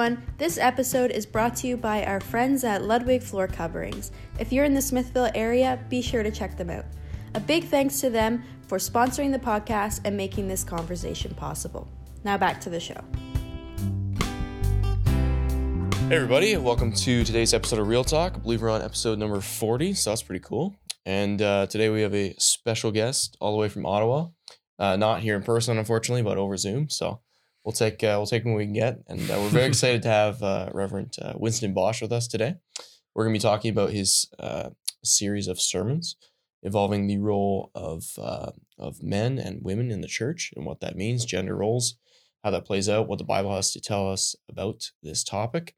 everyone. This episode is brought to you by our friends at Ludwig Floor Coverings. If you're in the Smithville area, be sure to check them out. A big thanks to them for sponsoring the podcast and making this conversation possible. Now back to the show. Hey, everybody, welcome to today's episode of Real Talk. I believe we're on episode number 40, so that's pretty cool. And uh, today we have a special guest all the way from Ottawa. Uh, not here in person, unfortunately, but over Zoom. So we'll take uh, we'll take what we can get, and uh, we're very excited to have uh, Reverend uh, Winston Bosch with us today. We're going to be talking about his uh, series of sermons involving the role of uh, of men and women in the church and what that means, gender roles, how that plays out, what the Bible has to tell us about this topic,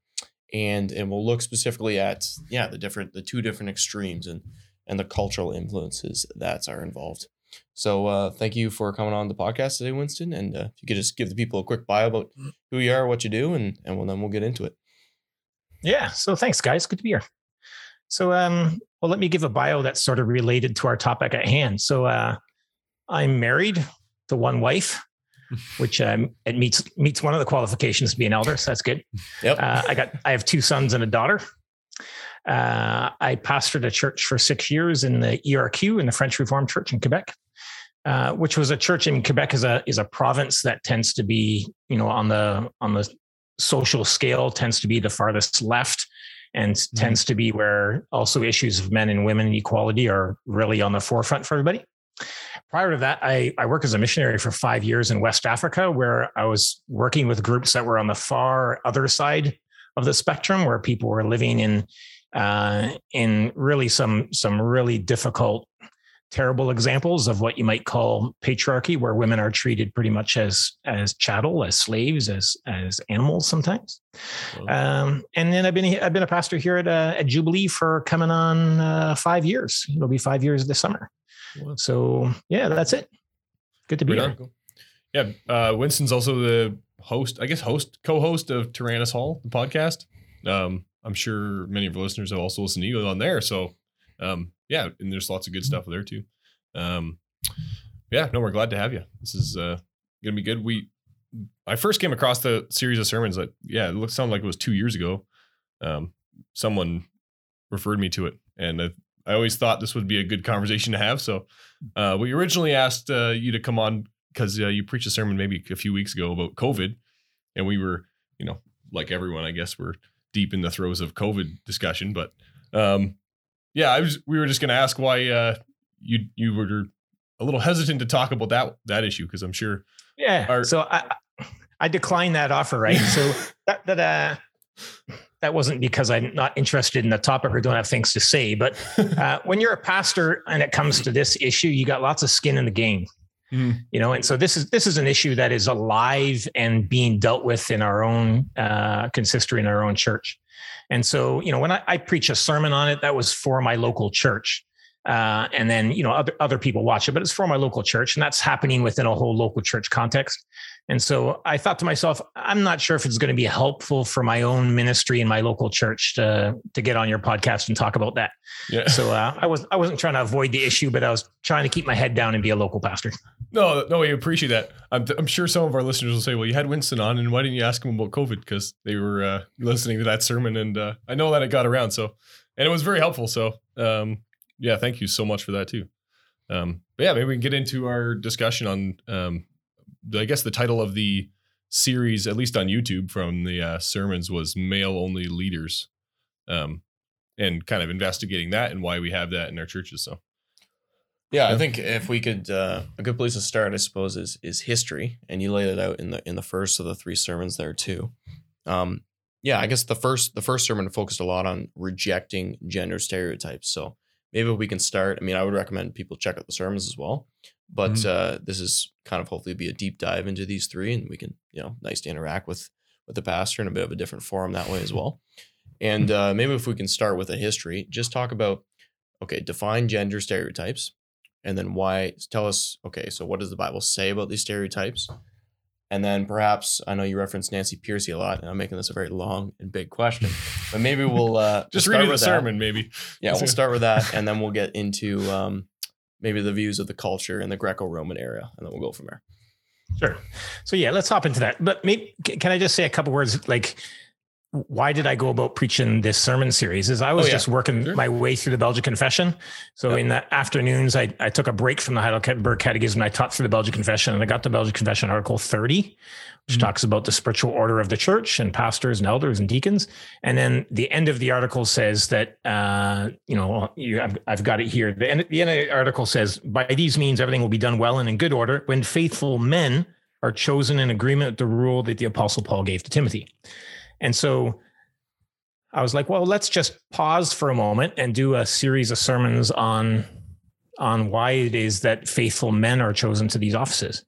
and and we'll look specifically at yeah the different the two different extremes and and the cultural influences that are involved. So uh, thank you for coming on the podcast today, Winston. And uh, if you could just give the people a quick bio about who you are, what you do, and and well, then we'll get into it. Yeah. So thanks, guys. Good to be here. So, um, well, let me give a bio that's sort of related to our topic at hand. So, uh, I'm married to one wife, which um, it meets meets one of the qualifications to be an elder. So that's good. Yep. Uh, I got I have two sons and a daughter. Uh, I pastored a church for six years in the ERQ in the French Reformed Church in Quebec, uh, which was a church in Quebec is a is a province that tends to be you know on the on the social scale tends to be the farthest left and mm-hmm. tends to be where also issues of men and women equality are really on the forefront for everybody. Prior to that, I, I worked as a missionary for five years in West Africa, where I was working with groups that were on the far other side of the spectrum, where people were living in uh, in really some some really difficult, terrible examples of what you might call patriarchy, where women are treated pretty much as as chattel, as slaves, as as animals sometimes. Um, and then I've been I've been a pastor here at uh, at Jubilee for coming on uh, five years. It'll be five years this summer. Wow. So yeah, that's it. Good to be here. Yeah, uh, Winston's also the host, I guess, host co-host of Tyrannus Hall, the podcast. Um, I'm sure many of our listeners have also listened to you on there. So, um, yeah, and there's lots of good stuff there too. Um, yeah, no, we're glad to have you. This is uh, gonna be good. We, I first came across the series of sermons that, yeah, it looked sounded like it was two years ago. Um, someone referred me to it, and I, I always thought this would be a good conversation to have. So, uh, we originally asked uh, you to come on because uh, you preached a sermon maybe a few weeks ago about COVID, and we were, you know, like everyone, I guess, we're deep in the throes of COVID discussion. But um, yeah, I was. We were just going to ask why uh, you you were a little hesitant to talk about that that issue because I'm sure. Yeah. Our, so I I declined that offer, right? so that that uh, that wasn't because I'm not interested in the topic or don't have things to say, but uh, when you're a pastor and it comes to this issue, you got lots of skin in the game. Mm. You know, and so this is this is an issue that is alive and being dealt with in our own uh, consistory in our own church. And so, you know, when I, I preach a sermon on it, that was for my local church. Uh, and then you know other other people watch it, but it's for my local church, and that's happening within a whole local church context. And so I thought to myself, I'm not sure if it's going to be helpful for my own ministry in my local church to to get on your podcast and talk about that. Yeah. So uh, I was I wasn't trying to avoid the issue, but I was trying to keep my head down and be a local pastor. No, no, we appreciate that. I'm, I'm sure some of our listeners will say, "Well, you had Winston on, and why didn't you ask him about COVID?" Because they were uh, listening to that sermon, and uh, I know that it got around. So, and it was very helpful. So, um, yeah, thank you so much for that too. Um, but yeah, maybe we can get into our discussion on, um, I guess the title of the series, at least on YouTube from the uh, sermons, was "Male Only Leaders," um, and kind of investigating that and why we have that in our churches. So, yeah, I think if we could, uh, a good place to start, I suppose, is is history, and you laid it out in the in the first of the three sermons there too. Um, yeah, I guess the first the first sermon focused a lot on rejecting gender stereotypes. So maybe we can start. I mean, I would recommend people check out the sermons as well. But mm-hmm. uh, this is kind of hopefully be a deep dive into these three, and we can, you know, nice to interact with with the pastor in a bit of a different forum that way as well. And uh, maybe if we can start with a history, just talk about okay, define gender stereotypes, and then why. Tell us, okay, so what does the Bible say about these stereotypes? And then perhaps I know you referenced Nancy Pearcey a lot, and I'm making this a very long and big question, but maybe we'll uh, just read the sermon. Maybe yeah, we'll start with that, and then we'll get into um, maybe the views of the culture in the Greco-Roman era, and then we'll go from there. Sure. So yeah, let's hop into that. But maybe can I just say a couple words? Like why did I go about preaching this sermon series? Is I was Oh, yeah. just working Sure. my way through the Belgic Confession. So Yep. in the afternoons, I, I took a break from the Heidelberg Catechism. I taught through the Belgic Confession, and I got the Belgic Confession Article 30, which Mhm. talks about the spiritual order of the church and pastors and elders and deacons. And then the end of the article says that, uh, you know, you, I've, I've got it here. The end, the end of the article says, by these means, everything will be done well and in good order when faithful men are chosen in agreement with the rule that the Apostle Paul gave to Timothy. And so I was like, well, let's just pause for a moment and do a series of sermons on on why it is that faithful men are chosen to these offices.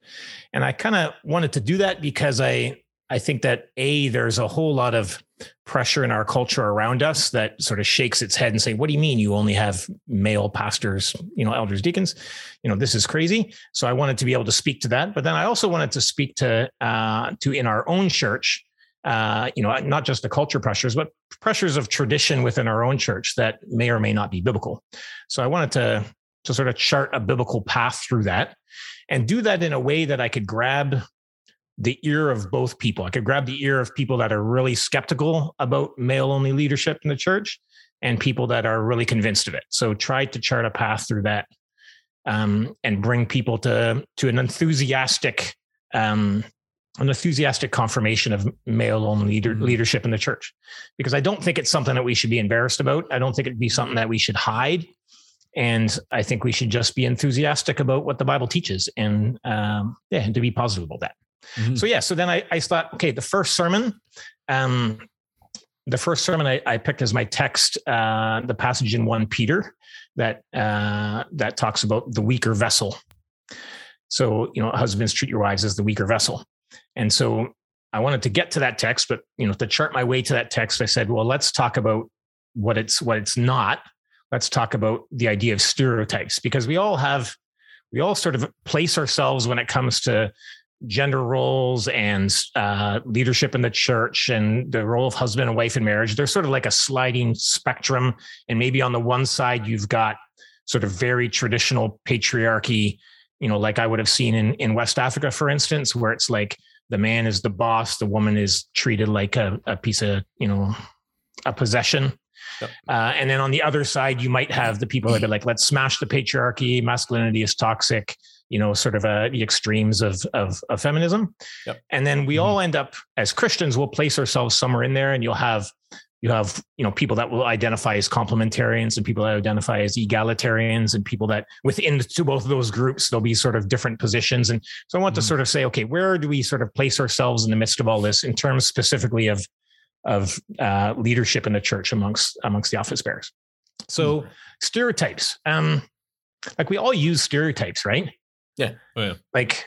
And I kind of wanted to do that because I I think that a there's a whole lot of pressure in our culture around us that sort of shakes its head and say, "What do you mean you only have male pastors, you know, elders, deacons? You know, this is crazy." So I wanted to be able to speak to that, but then I also wanted to speak to uh, to in our own church uh, you know, not just the culture pressures, but pressures of tradition within our own church that may or may not be biblical. So I wanted to to sort of chart a biblical path through that and do that in a way that I could grab the ear of both people. I could grab the ear of people that are really skeptical about male only leadership in the church and people that are really convinced of it. So try to chart a path through that um, and bring people to to an enthusiastic um, an enthusiastic confirmation of male only leader, Mhm. leadership in the church because I don't think it's something that we should be embarrassed about. I don't think it'd be something that we should hide. And I think we should just be enthusiastic about what the Bible teaches and um, yeah, and to be positive about that. Mhm. So yeah, so then I, I thought, okay, the first sermon, um, the first sermon I, I picked as my text, uh, the passage in one Peter that uh, that talks about the weaker vessel. So you know, husbands treat your wives as the weaker vessel, and so I wanted to get to that text, but you know, to chart my way to that text, I said, well, let's talk about what it's what it's not. Let's talk about the idea of stereotypes because we all have, we all sort of place ourselves when it comes to gender roles and uh, leadership in the church and the role of husband and wife in marriage. They're sort of like a sliding spectrum, and maybe on the one side you've got sort of very traditional patriarchy, you know, like I would have seen in in West Africa, for instance, where it's like the man is the boss, the woman is treated like a, a piece of, you know, a possession. Yep. Uh, and then on the other side, you might have the people that are like, let's smash the patriarchy, masculinity is toxic, you know, sort of uh, the extremes of, of, of feminism. Yep. And then we all end up as Christians, we'll place ourselves somewhere in there and you'll have, you have, you know, people that will identify as complementarians and people that identify as egalitarians and people that within to both of those groups, there'll be sort of different positions. And so I want to Mhm. sort of say, okay, where do we sort of place ourselves in the midst of all this in terms specifically of of uh, leadership in the church amongst amongst the office bearers? So stereotypes, um, like we all use stereotypes, right? Yeah. Oh, yeah. Like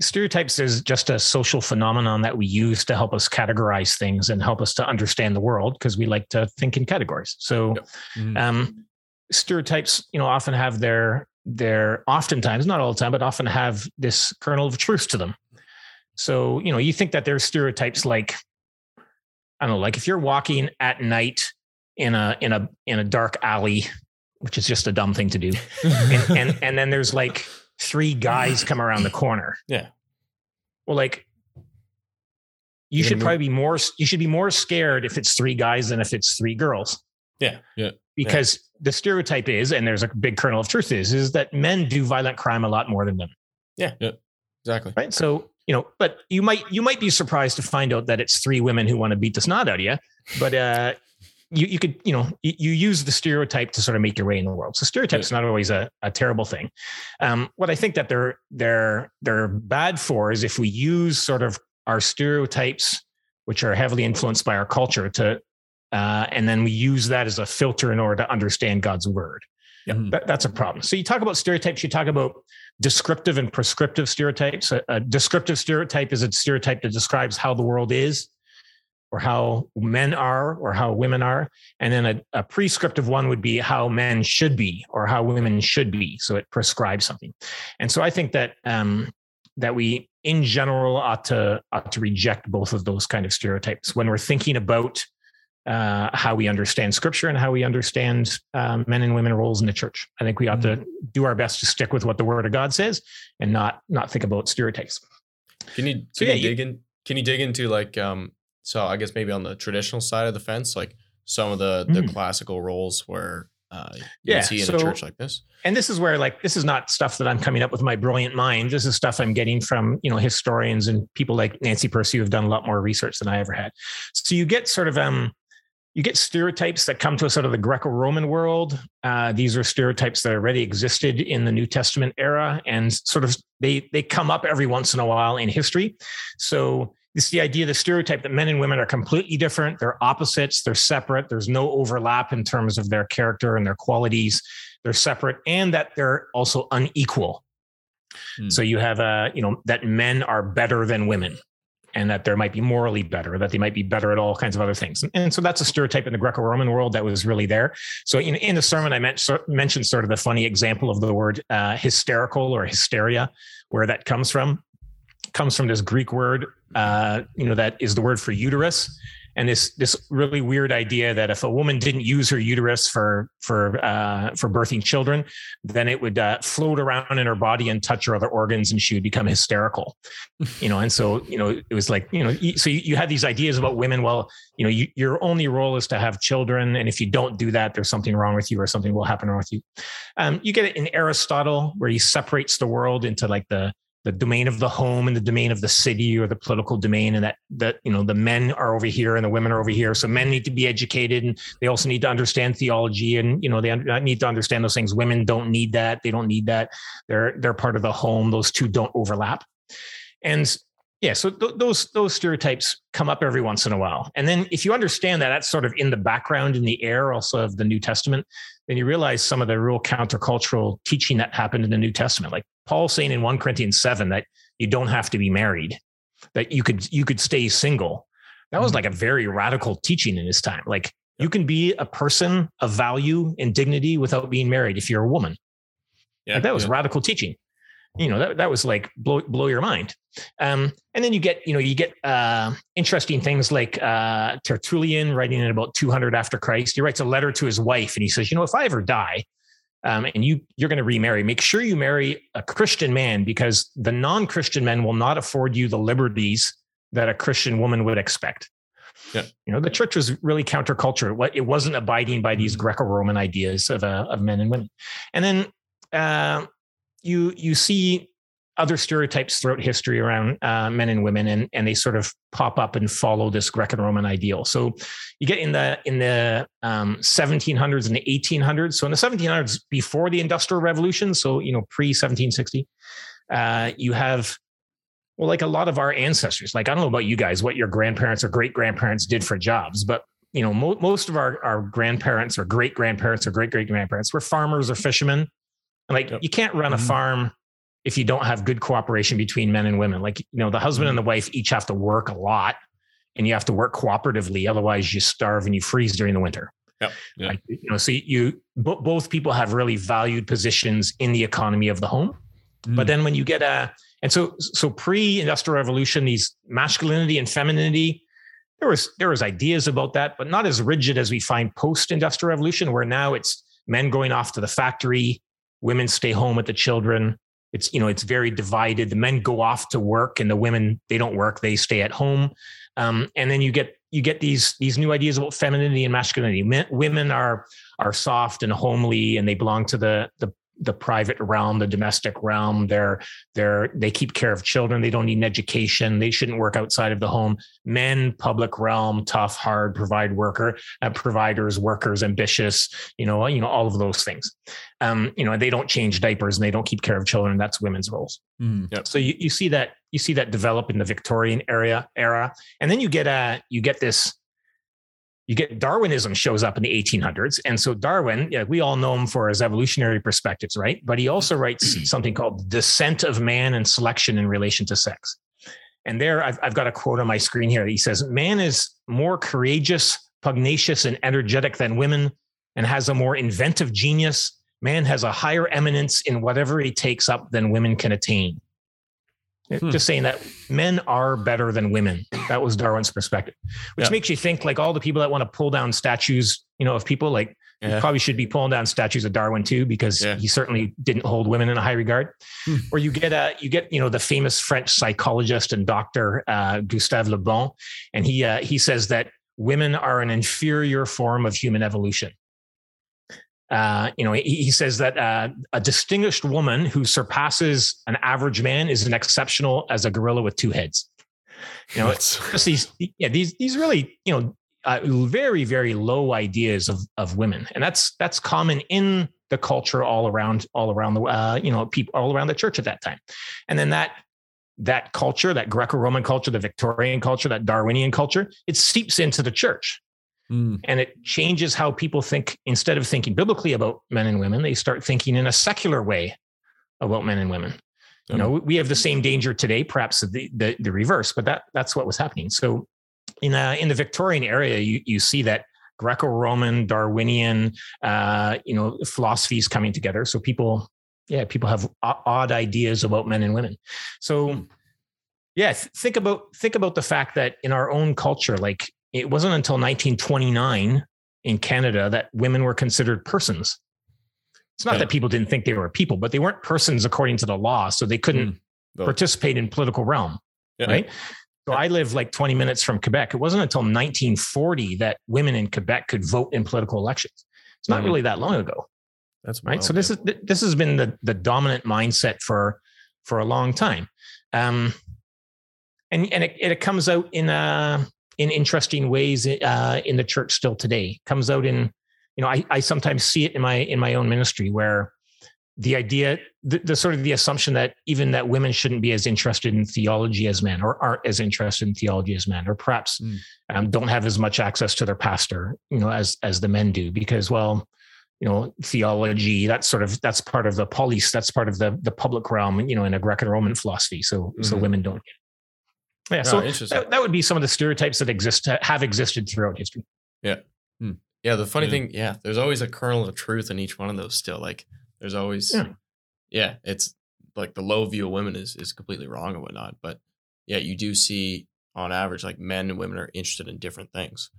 stereotypes is just a social phenomenon that we use to help us categorize things and help us to understand the world because we like to think in categories. So. Mhm. um, stereotypes, you know, often have their their oftentimes, not all the time, but often have this kernel of truth to them. So, you know, you think that there's stereotypes like, I don't know, like if you're walking at night in a in a in a dark alley, which is just a dumb thing to do, and and, and then there's like three guys come around the corner. Yeah. Well, like you You're should gonna probably be more you should be more scared if it's three guys than if it's three girls. Yeah. Yeah. Because the stereotype is, and there's a big kernel of truth is, is that men do violent crime a lot more than women. Yeah. Yeah. Exactly. Right. So, you know, but you might you might be surprised to find out that it's three women who want to beat the snot out of you. But uh you, you could, you know, you, you use the stereotype to sort of make your way in the world. So stereotypes not always a, a terrible thing. Um, what I think that they're they're they're bad for is if we use sort of our stereotypes, which are heavily influenced by our culture, to uh, and then we use that as a filter in order to understand God's word. Mhm. That, that's a problem. So you talk about stereotypes, you talk about descriptive and prescriptive stereotypes. A, a descriptive stereotype is a stereotype that describes how the world is or how men are or how women are. And then a, a prescriptive one would be how men should be or how women should be. So it prescribes something. And so I think that um, that we in general ought to ought to reject both of those kind of stereotypes when we're thinking about uh, how we understand scripture and how we understand um, men and women roles in the church. I think we ought to do our best to stick with what the Word of God says and not not think about stereotypes. Can you So can yeah, you you- dig in? Can you dig into like um so I guess maybe on the traditional side of the fence, like some of the the Mhm. classical roles where uh, you Yeah, see in so- a church like this. and this is where like this is not stuff that i'm coming up with my brilliant mind this is stuff i'm getting from you know historians and people like nancy pearcey who have done a lot more research than i ever had so you get sort of um you get stereotypes that come to us out of the greco-roman world uh, these are stereotypes that already existed in the new testament era and sort of they they come up every once in a while in history so it's the idea the stereotype that men and women are completely different. They're opposites. They're separate. There's no overlap in terms of their character and their qualities. They're separate and that they're also unequal. Hmm. so you have a, you know that men are better than women and that there might be morally better that they might be better at all kinds of other things. And, and so that's a stereotype in the greco-roman world that was really there. So in, in the sermon i mentioned, mentioned sort of the funny example of the word uh, hysterical or hysteria where that comes from comes from this greek word uh, you know that is the word for uterus and this this really weird idea that if a woman didn't use her uterus for for uh, for birthing children, then it would uh, float around in her body and touch her other organs, and she would become hysterical. you know, and so you know it was like you know so you, you had these ideas about women. Well, you know, you, your only role is to have children, and if you don't do that, there's something wrong with you, or something will happen wrong with you. Um, you get it in Aristotle, where he separates the world into like the the domain of the home and the domain of the city or the political domain and that that you know the men are over here and the women are over here. So men need to be educated and they also need to understand theology and you know they uh, need to understand those things. Women don't need that. They don't need that. They're they're part of the home. Those two don't overlap. And yeah so th- those those stereotypes come up every once in a while. And then if you understand that that's sort of in the background in the air also of the new testament then you realize some of the real countercultural teaching that happened in the new testament like paul saying in 1 corinthians 7 that you don't have to be married that you could you could stay single. That was like a very radical teaching in his time. Like you can be a person of value and dignity without being married if you're a woman. Yeah, like that was yeah. radical teaching. You know that, that was like blow, blow your mind. Um, and then you get you know you get uh, interesting things like uh, tertullian writing in about 200 after christ. He writes a letter to his wife and he says you know if i ever die um, and you you're going to remarry. Make sure you marry a christian man because the non-christian men will not afford you the liberties that a christian woman would expect. Yeah. you know the church was really counterculture. What it wasn't abiding by these greco-roman ideas of, uh, of men and women. And then uh, you you see other stereotypes throughout history around uh, men and women, and and they sort of pop up and follow this Greco-Roman ideal. So you get in the in the um, 1700s and the 1800s. So in the 1700s, before the Industrial Revolution, so you know pre 1760, uh, you have well, like a lot of our ancestors. Like I don't know about you guys, what your grandparents or great grandparents did for jobs, but you know, mo- most of our, our grandparents or great grandparents or great great grandparents were farmers or fishermen. And like Yep. you can't run a Mhm. farm if you don't have good cooperation between men and women. Like, you know, the husband and the wife each have to work a lot and you have to work cooperatively. Otherwise you starve and you freeze during the winter. Yep. Yeah. Like, you know, so you, bo- both people have really valued positions in the economy of the home. But Mm. then when you get a, and so, so pre-industrial revolution, these masculinity and femininity, there was, there was ideas about that, but not as rigid as we find post-industrial revolution, where now it's men going off to the factory, women stay home with the children. It's, you know, it's very divided. The men go off to work and the women, they don't work, they stay at home. Um, and then you get, you get these, these new ideas about femininity and masculinity. Men, women are, are soft and homely and they belong to the, the, the private realm, the domestic realm. They're they're they keep care of children. They don't need an education. They shouldn't work outside of the home. Men, public realm, tough, hard, provide worker, uh, providers, workers, ambitious. You know, you know all of those things. Um, you know, they don't change diapers and they don't keep care of children. That's women's roles. Mhm. So you, you see that you see that develop in the Victorian area era, and then you get a you get this you get Darwinism shows up in the 1800s, and so Darwin, yeah, we all know him for his evolutionary perspectives, right? But he also writes something called "Descent of Man and Selection in Relation to Sex." And there, I've, I've got a quote on my screen here. He says, "Man is more courageous, pugnacious, and energetic than women, and has a more inventive genius." Man has a higher eminence in whatever he takes up than women can attain. Hmm. Just saying that men are better than women. That was Darwin's perspective, which Yeah. makes you think like all the people that want to pull down statues, you know, of people like Yeah. probably should be pulling down statues of Darwin too, because Yeah. he certainly didn't hold women in a high regard. Hmm. or you get a you get you know the famous French psychologist and doctor uh, Gustave Le Bon, and he uh, he says that women are an inferior form of human evolution. Uh, you know, he, he says that uh, a distinguished woman who surpasses an average man is an exceptional as a gorilla with two heads. You know, it's just these yeah these these really you know uh, very very low ideas of of women. And that's that's common in the culture all around all around the uh, you know people all around the church at that time. And then that that culture that greco-roman culture the victorian culture that darwinian culture it seeps into the church Mm. and it changes how people think instead of thinking biblically about men and women they start thinking in a secular way about men and women. You know we- have the same danger today perhaps the the, the reverse but that that's what was happening. So in uh, in the victorian area you you see that greco-roman darwinian uh, you know philosophies coming together. So people yeah people have odd ideas about men and women. So yeah th- think about think about the fact that in our own culture like it wasn't until 1929 in canada that women were considered persons it's not that people didn't think they were people but they weren't persons according to the law so they couldn't Oh. participate in political realm Yeah. right so i live like 20 minutes from quebec it wasn't until 1940 that women in quebec could vote in political elections it's not Mhm. really that long ago That's right wild, so this yeah. is this has been the the dominant mindset for for a long time um and and it, it comes out in uh in interesting ways uh in the church still today comes out in you know i i sometimes see it in my in my own ministry where the idea the, the sort of the assumption that even that women shouldn't be as interested in theology as men or aren't as interested in theology as men or perhaps Mm. um, don't have as much access to their pastor you know as as the men do because well you know theology that's sort of that's part of the polis that's part of the the public realm you know in a greco-roman philosophy so so Mhm. women don't. Yeah Oh, so interesting. that, that would be some of the stereotypes that exist have existed throughout history Yeah, Yeah. the funny Yeah. thing, yeah, there's always a kernel of truth in each one of those still. Like there's always Yeah. yeah, it's like the low view of women is is completely wrong and whatnot. But yeah, you do see on average like men and women are interested in different things.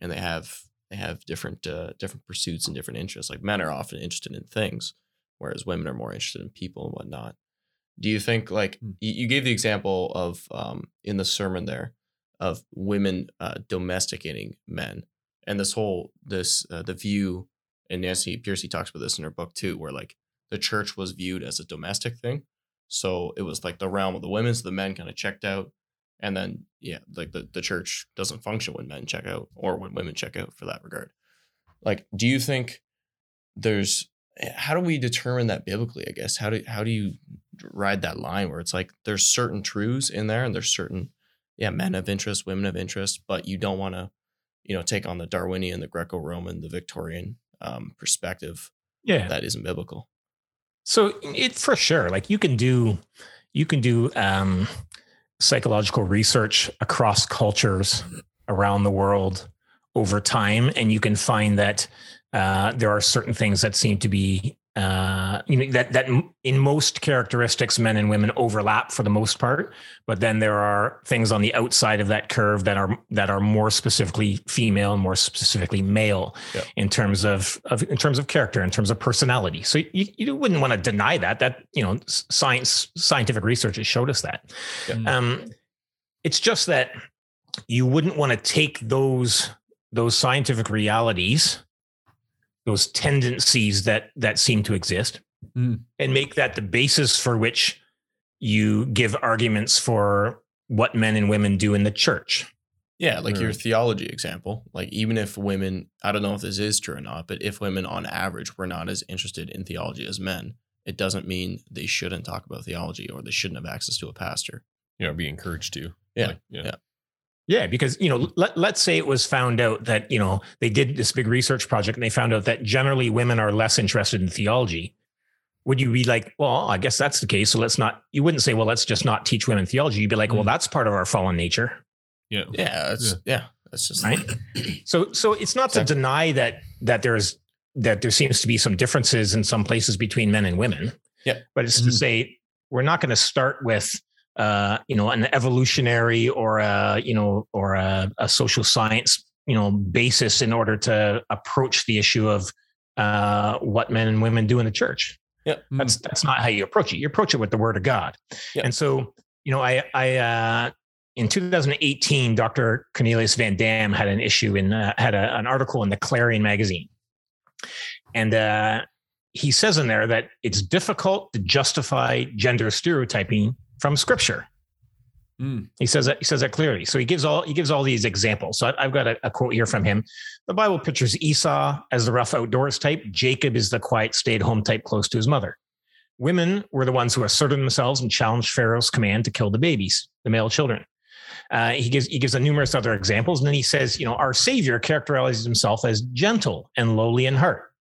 And they have they have different uh different pursuits and different interests. Like men are often interested in things, whereas women are more interested in people and whatnot. Do you think like Hmm. you, you gave the example of um in the sermon there of women uh domesticating men and this whole this uh, the view and Nancy Pearcey talks about this in her book too, where like the church was viewed as a domestic thing, so it was like the realm of the women, so the men kind of checked out, and then yeah, like the the church doesn't function when men check out or when women check out for that regard. Like, do you think there's how do we determine that biblically? I guess how do how do you ride that line where it's like there's certain truths in there and there's certain yeah men of interest, women of interest, but you don't want to you know take on the Darwinian, the Greco-Roman, the Victorian um, perspective yeah that isn't biblical. So it for sure, like you can do, you can do um, psychological research across cultures around the world over time, and you can find that uh, there are certain things that seem to be, uh, you know, that that in most characteristics, men and women overlap for the most part. But then there are things on the outside of that curve that are that are more specifically female and more specifically male Yeah. in terms of, of in terms of character, in terms of personality. So you, you wouldn't want to deny that. That you know, science scientific research has showed us that. Yeah. Um, it's just that you wouldn't want to take those those scientific realities, those tendencies that that seem to exist, Mm. and make that the basis for which you give arguments for what men and women do in the church. Yeah, like your theology example. Like even if women, I don't know if this is true or not, but if women on average were not as interested in theology as men, it doesn't mean they shouldn't talk about theology or they shouldn't have access to a pastor. You know, be encouraged to. Yeah, Like, yeah. yeah. Yeah, because you know, let, let's say it was found out that you know they did this big research project and they found out that generally women are less interested in theology. Would you be like, well, I guess that's the case. So let's not. You wouldn't say, well, let's just not teach women theology. You'd be like, well, Mm. that's part of our fallen nature, Yeah. Yeah, that's yeah, that's just right? so, so it's not to deny that that there's that there seems to be some differences in some places between men and women. Yeah. but it's to Mhm. say we're not going to start with uh, you know, an evolutionary or a, you know, or a, a social science, you know, basis in order to approach the issue of uh, what men and women do in the church. Yeah. That's that's not how you approach it. You approach it with the word of God. Yeah. And so, you know, I I uh in 2018, Dr. Cornelius Van Dam had an issue in uh, had a, an article in the Clarion magazine, and uh, he says in there that it's difficult to justify gender stereotyping from Scripture. Mm. He says that he says that clearly. So he gives all he gives all these examples. So I've got a, a quote here from him. The Bible pictures Esau as the rough outdoors type. Jacob is the quiet, stay-at-home type, close to his mother. Women were the ones who asserted themselves and challenged Pharaoh's command to kill the babies, the male children. Uh, he gives he gives a numerous other examples, and then he says, you know, our Savior characterizes himself as gentle and lowly in heart.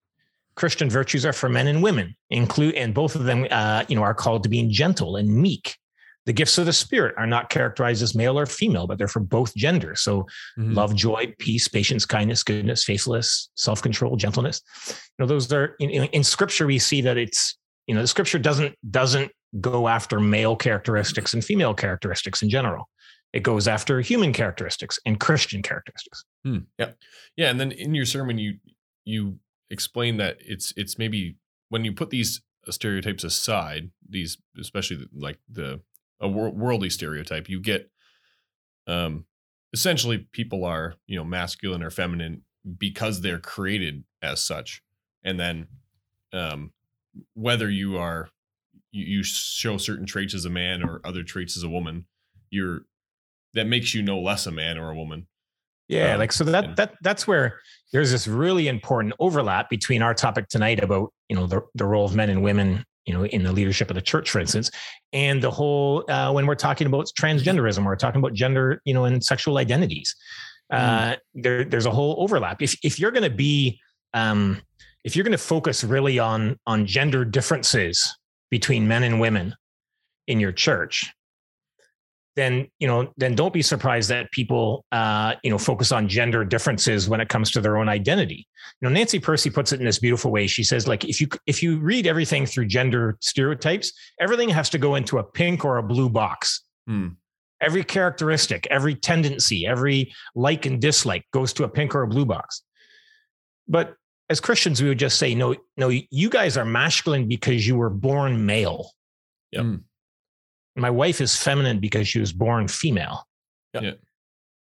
Christian virtues are for men and women, include and both of them, uh, you know, are called to being gentle and meek. The gifts of the Spirit are not characterized as male or female, but they're for both genders. So Mhm. love, joy, peace, patience, kindness, goodness, faithfulness, self-control, gentleness. You know, those are in, in, in scripture, we see that it's, you know, the scripture doesn't doesn't go after male characteristics and female characteristics in general. It goes after human characteristics and Christian characteristics. Yeah, yeah. and then in your sermon, you you explain that it's it's maybe when you put these stereotypes aside, these especially like the a wor- worldly stereotype, you get um essentially people are you know masculine or feminine because they're created as such, and then um whether you are you, you show certain traits as a man or other traits as a woman, you're that makes you no less a man or a woman. Yeah, Um, like so that that that's where there's this really important overlap between our topic tonight about you know the the role of men and women you know in the leadership of the church, for instance, and the whole uh, when we're talking about transgenderism, we're talking about gender you know and sexual identities. Uh, there there's a whole overlap. If if you're going to be um, if you're going to focus really on on gender differences between men and women in your church, then you know then don't be surprised that people uh, you know focus on gender differences when it comes to their own identity you know nancy pearcey puts it in this beautiful way she says like if you if you read everything through gender stereotypes everything has to go into a pink or a blue box Hmm. every characteristic every tendency every like and dislike goes to a pink or a blue box but as christians we would just say no no you guys are masculine because you were born male Yep. Mm. My wife is feminine because she was born female. Yeah. Yeah.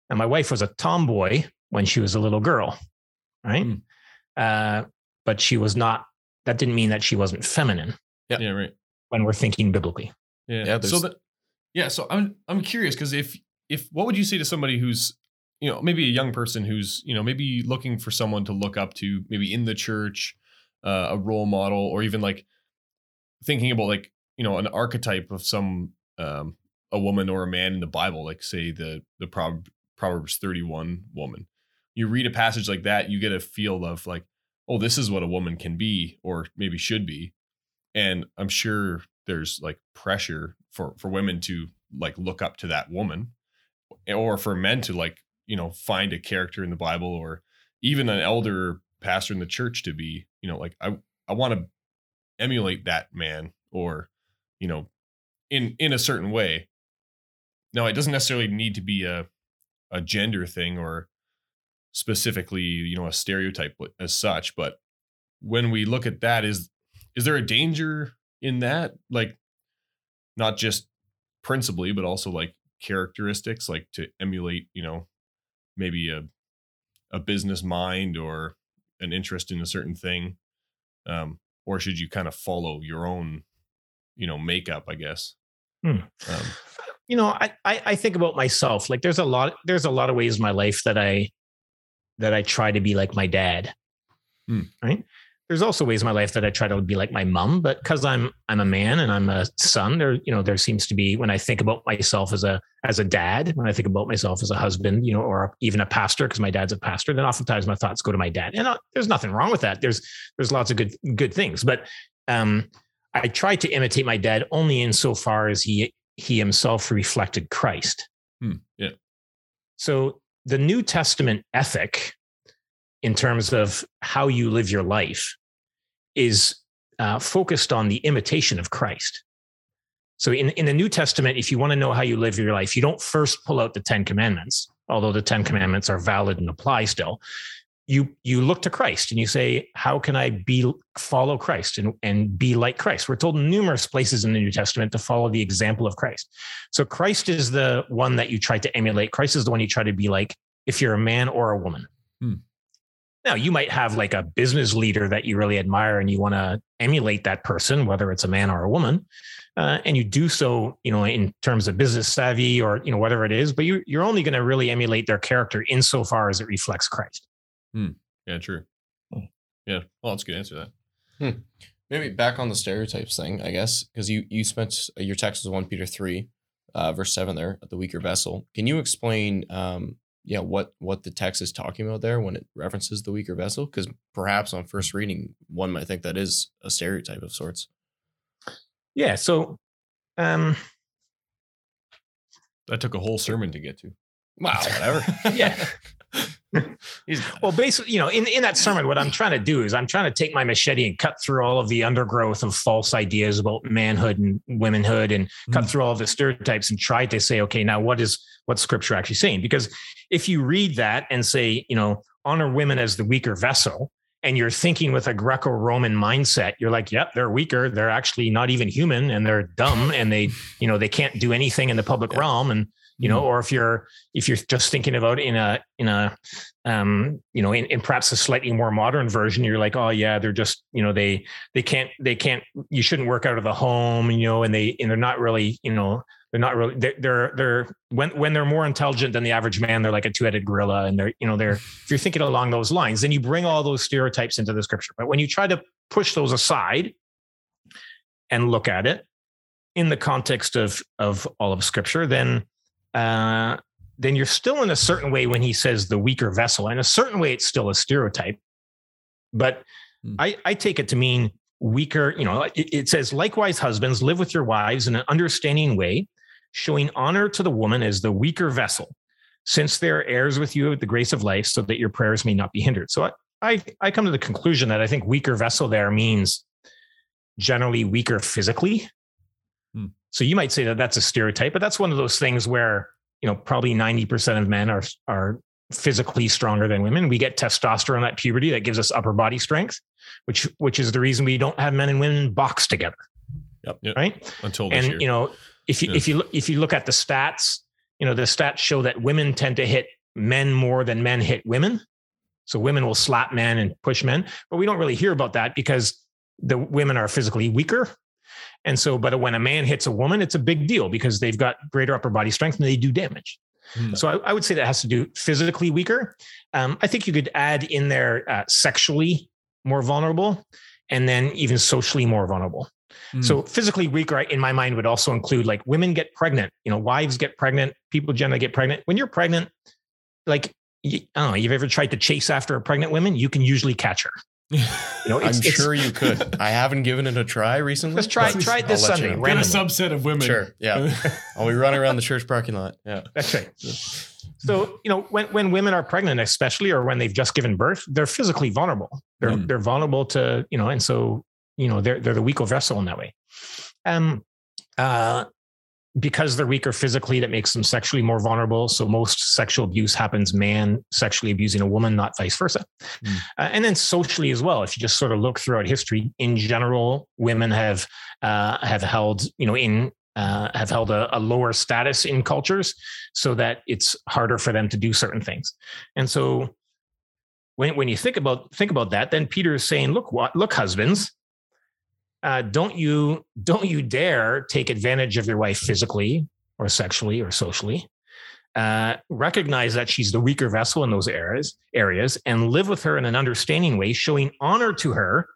And my wife was a tomboy when she was a little girl, right? Mm. Uh, but she was not. That didn't mean that she wasn't feminine Yeah. Yeah, right. when we're thinking biblically. Yeah. Yeah, so that yeah, so I'm I'm curious because if if what would you say to somebody who's you know maybe a young person who's you know maybe looking for someone to look up to maybe in the church uh, a role model or even like thinking about like you know an archetype of some um a woman or a man in the bible like say the the Prob- proverbs 31 woman. You read a passage like that you get a feel of like oh this is what a woman can be or maybe should be. And i'm sure there's like pressure for for women to like look up to that woman or for men to like you know find a character in the bible or even an elder pastor in the church to be you know like i i want to emulate that man or you know in in a certain way. Now it doesn't necessarily need to be a a gender thing or specifically you know a stereotype as such but when we look at that is is there a danger in that? Like not just principally but also like characteristics like to emulate you know maybe a a business mind or an interest in a certain thing? Um or should you kind of follow your own you know makeup i guess Hmm. um, You know, I, I I think about myself. Like there's a lot there's a lot of ways in my life that I that I try to be like my dad. Hmm. Right. There's also ways in my life that I try to be like my mom, but because I'm I'm a man and I'm a son, there you know there seems to be when I think about myself as a as a dad, when I think about myself as a husband, you know, or even a pastor because my dad's a pastor, then oftentimes my thoughts go to my dad, and uh, there's nothing wrong with that. There's there's lots of good good things, but um, I tried to imitate my dad only insofar as he he himself reflected Christ. Hmm, yeah. So the New Testament ethic, in terms of how you live your life, is uh, focused on the imitation of Christ. So in, in the New Testament, if you want to know how you live your life, you don't first pull out the Ten Commandments, although the Ten Commandments are valid and apply still. You you look to Christ and you say, "How can I be follow Christ and and be like Christ?" We're told numerous places in the New Testament to follow the example of Christ. So Christ is the one that you try to emulate. Christ is the one you try to be like if you're a man or a woman. Hmm. Now you might have like a business leader that you really admire and you want to emulate that person, whether it's a man or a woman, uh, and you do so, you know, in terms of business savvy or you know whatever it is. But you you're only going to really emulate their character insofar as it reflects Christ. Yeah, true. Hmm. Yeah. Well, that's a good answer. That. Hmm. Maybe back on the stereotypes thing, I guess, because you you spent your text was one Peter three, uh, verse seven there at the weaker vessel. Can you explain, um, yeah, what what the text is talking about there when it references the weaker vessel? Because perhaps on first reading, one might think that is a stereotype of sorts. Yeah. So, um, That took a whole sermon to get to. Wow, whatever. yeah. Well, basically, you know, in, in that sermon, what I'm trying to do is I'm trying to take my machete and cut through all of the undergrowth of false ideas about manhood and womanhood and cut Mm. through all of the stereotypes and try to say, okay, now what is what scripture actually saying? Because if you read that and say, you know, honor women as the weaker vessel, and you're thinking with a Greco-Roman mindset, you're like, yep, they're weaker. They're actually not even human and they're dumb and they, you know, they can't do anything in the public Yeah. realm. And you know, or if you're if you're just thinking about in a in a um, you know, in, in perhaps a slightly more modern version, you're like, oh yeah, they're just, you know, they they can't they can't you shouldn't work out of the home, you know, and they and they're not really, you know, they're not really they're they're, they're when when they're more intelligent than the average man, they're like a two-headed gorilla, and they're you know they're if you're thinking along those lines, then you bring all those stereotypes into the scripture. But when you try to push those aside and look at it in the context of of all of scripture, then uh, then you're still in a certain way when he says the weaker vessel. In a certain way, it's still a stereotype. But Hmm. I, I take it to mean weaker, you know, it, it says, likewise, husbands, live with your wives in an understanding way, showing honor to the woman as the weaker vessel, since they're heirs with you of the grace of life, so that your prayers may not be hindered. So I, I, I come to the conclusion that I think weaker vessel there means generally weaker physically. So you might say that that's a stereotype, but that's one of those things where you know probably 90% of men are are physically stronger than women we get testosterone at puberty that gives us upper body strength which which is the reason we don't have men and women box together Yep. yep. right Until and year. you know if you Yeah. if you look if you look at the stats you know the stats show that women tend to hit men more than men hit women so women will slap men and push men but we don't really hear about that because the women are physically weaker and so but when a man hits a woman it's a big deal because they've got greater upper body strength and they do damage Hmm. so I, I would say that has to do physically weaker um, i think you could add in there uh, sexually more vulnerable and then even socially more vulnerable Hmm. so physically weaker in my mind would also include like women get pregnant, you know, wives get pregnant, people generally get pregnant. When you're pregnant, like you, I don't know, you've ever tried to chase after a pregnant woman, you can usually catch her. You know, I'm it's, it's- sure you could. I haven't given it a try recently. Let's try but try it I'll this let you know. Get a subset of women. Sure. Yeah. I'll be running around the church parking lot. Yeah. That's right. So, you know, when, when women are pregnant, especially or when they've just given birth, they're physically vulnerable. They're Mm. they're vulnerable to, you know, and so, you know, they're they're the weaker vessel in that way. Um uh because they're weaker physically, that makes them sexually more vulnerable. So most sexual abuse happens man sexually abusing a woman, not vice versa. Mm. Uh, and then socially as well, if you just sort of look throughout history, in general, women have uh, have held, you know, in uh, have held a, a lower status in cultures, so that it's harder for them to do certain things. And so, when when you think about think about that, then Peter is saying, "Look, what? Look, husbands, uh, don't you don't you dare take advantage of your wife physically or sexually or socially." Uh, recognize that she's the weaker vessel in those areas, areas, and live with her in an understanding way, showing honor to her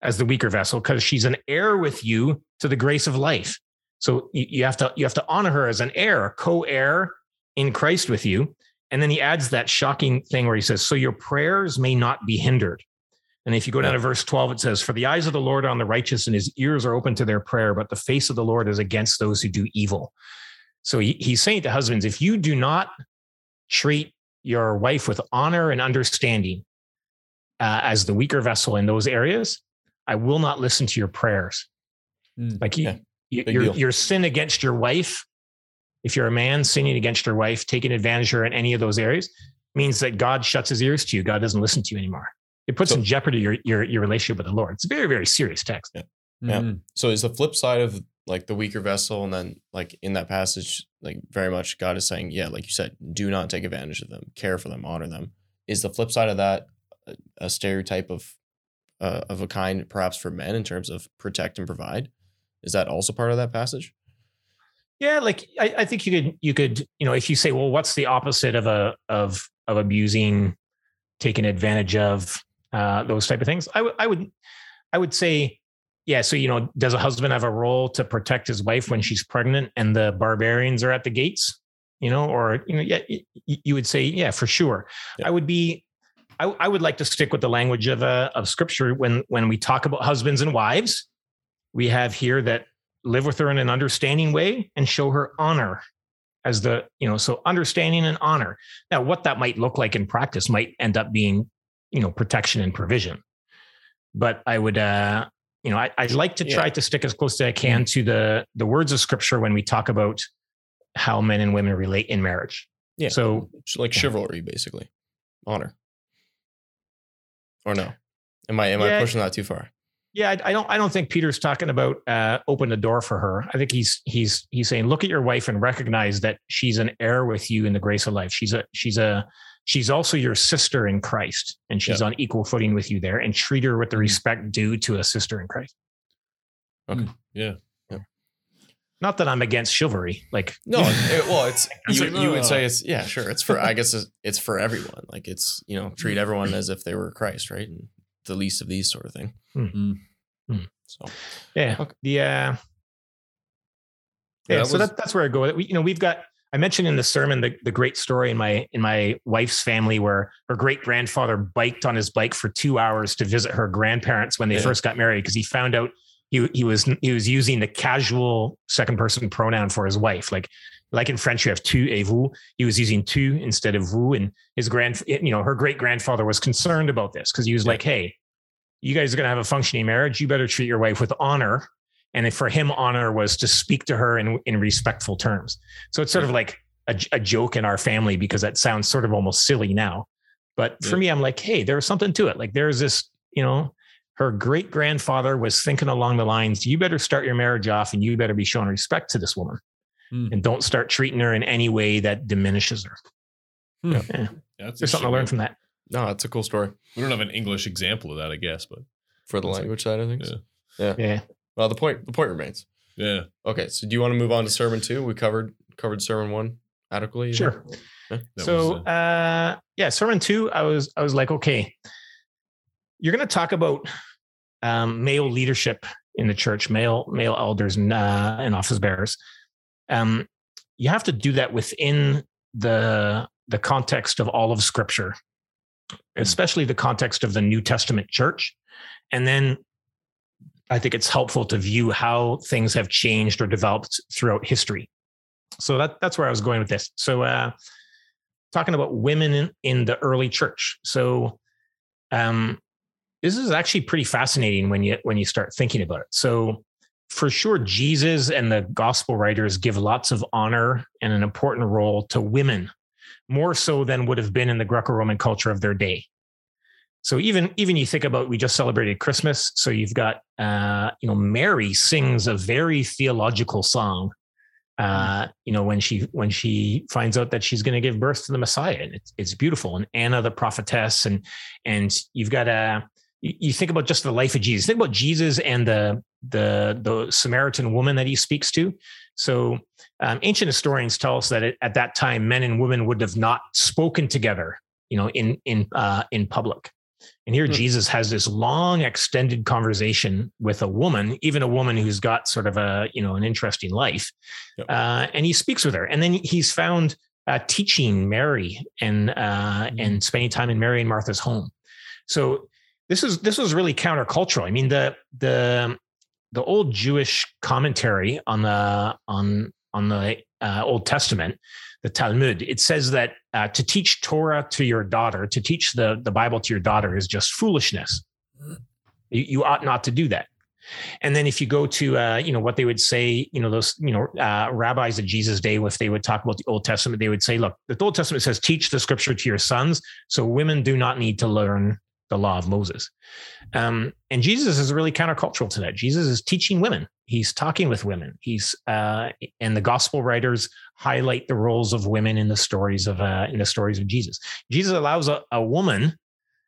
as the weaker vessel, because she's an heir with you to the grace of life. So you, you have to you have to honor her as an heir, co-heir in Christ with you. And then he adds that shocking thing where he says, "So your prayers may not be hindered." And if you go down to verse 12, it says, For the eyes of the Lord are on the righteous, and his ears are open to their prayer, but the face of the Lord is against those who do evil. So he, he's saying to husbands, if you do not treat your wife with honor and understanding uh, as the weaker vessel in those areas, I will not listen to your prayers. Mm. Like you, Yeah, you- your, deal. your sin against your wife, if you're a man sinning against your wife, taking advantage of her in any of those areas, means that God shuts his ears to you. God doesn't listen to you anymore. It puts So- in jeopardy your, your your relationship with the Lord. It's a very very serious text. Yeah. Mhm. So is the flip side of like the weaker vessel, and then like in that passage, like very much God is saying, yeah, like you said, do not take advantage of them, care for them, honor them. Is the flip side of that a, a stereotype of uh, of a kind, perhaps for men, in terms of protect and provide? Is that also part of that passage? Yeah, like I, I think you could you could you know if you say well what's the opposite of a of of abusing, taking advantage of uh, those type of things? I would I would say yeah. So you know does a husband have a role to protect his wife when she's pregnant and the barbarians are at the gates? You know, or you know yeah you would say yeah for sure. Yeah. I would be. I, I would like to stick with the language of uh, of scripture when when we talk about husbands and wives. We have here that live with her in an understanding way and show her honor as the you know so understanding and honor now what that might look like in practice might end up being you know protection and provision but i would uh you know I, i'd like to try Yeah. to stick as close as i can to the the words of scripture when we talk about how men and women relate in marriage Yeah. so Like chivalry, basically, honor. Or no? Am I am I pushing that too far? Yeah, I, I don't. I don't think Peter's talking about uh, open the door for her. I think he's he's he's saying look at your wife and recognize that she's an heir with you in the grace of life. She's a she's a she's also your sister in Christ, and she's on equal footing with you there. And treat her with the respect due to a sister in Christ. Okay. Mm. Yeah. Yeah. Not that I'm against chivalry. Like No, it, well, it's It's you, like, you would no. say it's yeah, sure. It's for I guess it's, it's for everyone. Like it's you know Mm. treat everyone as if they were Christ, right? And the least of these sort of thing. Mm. So yeah, Okay. the uh, yeah. that so was- that, that's where I go. We, you know, we've got. I mentioned in the sermon the, the great story in my in my wife's family where her great grandfather biked on his bike for two hours to visit her grandparents when they Yeah. first got married because he found out he he was he was using the casual second person pronoun for his wife like like in French you have tu et vous he was using tu instead of vous and his grand you know her great grandfather was concerned about this because he was Yeah. like hey you guys are going to have a functioning marriage you better treat your wife with honor and for him honor was to speak to her in in respectful terms so it's sort of like a, a joke in our family because that sounds sort of almost silly now but for Yeah. me i'm like hey there's something to it like there's this you know her great grandfather was thinking along the lines you better start your marriage off and you better be showing respect to this woman Hmm. and don't start treating her in any way that diminishes her Hmm. Yeah. That's there's something to learn from that no, it's a cool story We don't have an English example of that, I guess, but for the That's like- language side of things. Yeah. yeah Well, the point the point remains. yeah. Okay, so do you want to move on to sermon two? We covered covered sermon one adequately. sure That so was, uh, uh yeah sermon two i was i was like okay you're going to talk about um male leadership in the church male male elders and uh and office bearers um you have to do that within the the context of all of scripture especially the context of the new testament church and then i think it's helpful to view how things have changed or developed throughout history so that that's where i was going with this so uh talking about women in, in the early church. So um, this is actually pretty fascinating when you when you start thinking about it. So for sure, Jesus and the gospel writers give lots of honor and an important role to women, more so than would have been in the Greco-Roman culture of their day. So even even you think about we just celebrated Christmas, so you've got uh, you know Mary sings a very theological song uh, you know, when she when she finds out that she's going to give birth to the Messiah, and it's it's beautiful. And Anna the prophetess, and and you've got a you you think about just the life of Jesus. Think about Jesus and the the the Samaritan woman that he speaks to. So um, ancient historians tell us that at that time, men and women would have not spoken together, you know, in in uh, in public. And here Hmm. Jesus has this long, extended conversation with a woman, even a woman who's got sort of a you know an interesting life, Yep. uh, and he speaks with her. And then he's found uh, teaching Mary and uh, and spending time in Mary and Martha's home. So this is this was really countercultural. I mean the the the old Jewish commentary on the on on the uh, Old Testament, the Talmud, it says that uh, to teach Torah to your daughter, to teach the the Bible to your daughter, is just foolishness. You, you ought not to do that. And then if you go to, uh, you know, what they would say, you know, those, you know, uh, rabbis of Jesus' day, if they would talk about the Old Testament, they would say, look, the Old Testament says, teach the scripture to your sons. So women do not need to learn the law of Moses. Um, and Jesus is really countercultural to that. Jesus is teaching women. He's talking with women. He's uh, and the gospel writers highlight the roles of women in the stories of uh, in the stories of Jesus. Jesus allows a, a woman,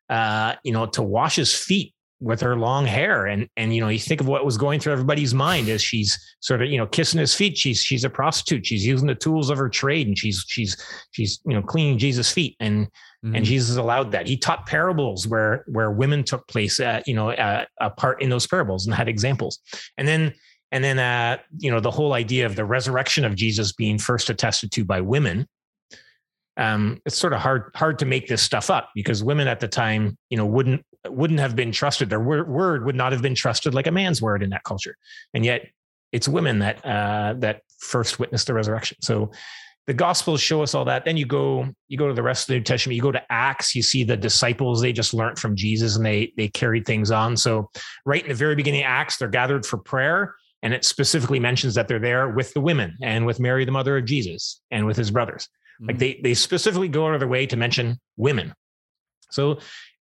uh, you know, to wash his feet with her long hair. And and you know you think of what was going through everybody's mind as she's sort of you know kissing his feet. She's she's a prostitute. She's using the tools of her trade and she's she's she's you know cleaning jesus feet. And mm-hmm. and jesus allowed that. He taught parables where where women took place at, you know uh, a part in those parables and had examples. And then and then uh you know the whole idea of the resurrection of jesus being first attested to by women um, it's sort of hard hard to make this stuff up because women at the time, you know, wouldn't wouldn't have been trusted. Their word would not have been trusted like a man's word in that culture, and yet it's women that uh, that first witnessed the resurrection. So the gospels show us all that. Then you go you go to the rest of the New Testament. You go to Acts. You see the disciples. They just learned from Jesus and they they carried things on. So right in the very beginning of Acts, they're gathered for prayer. And it specifically mentions that they're there with the women and with Mary, the mother of Jesus, and with his brothers. Mm-hmm. Like they they specifically go out of their way to mention women. So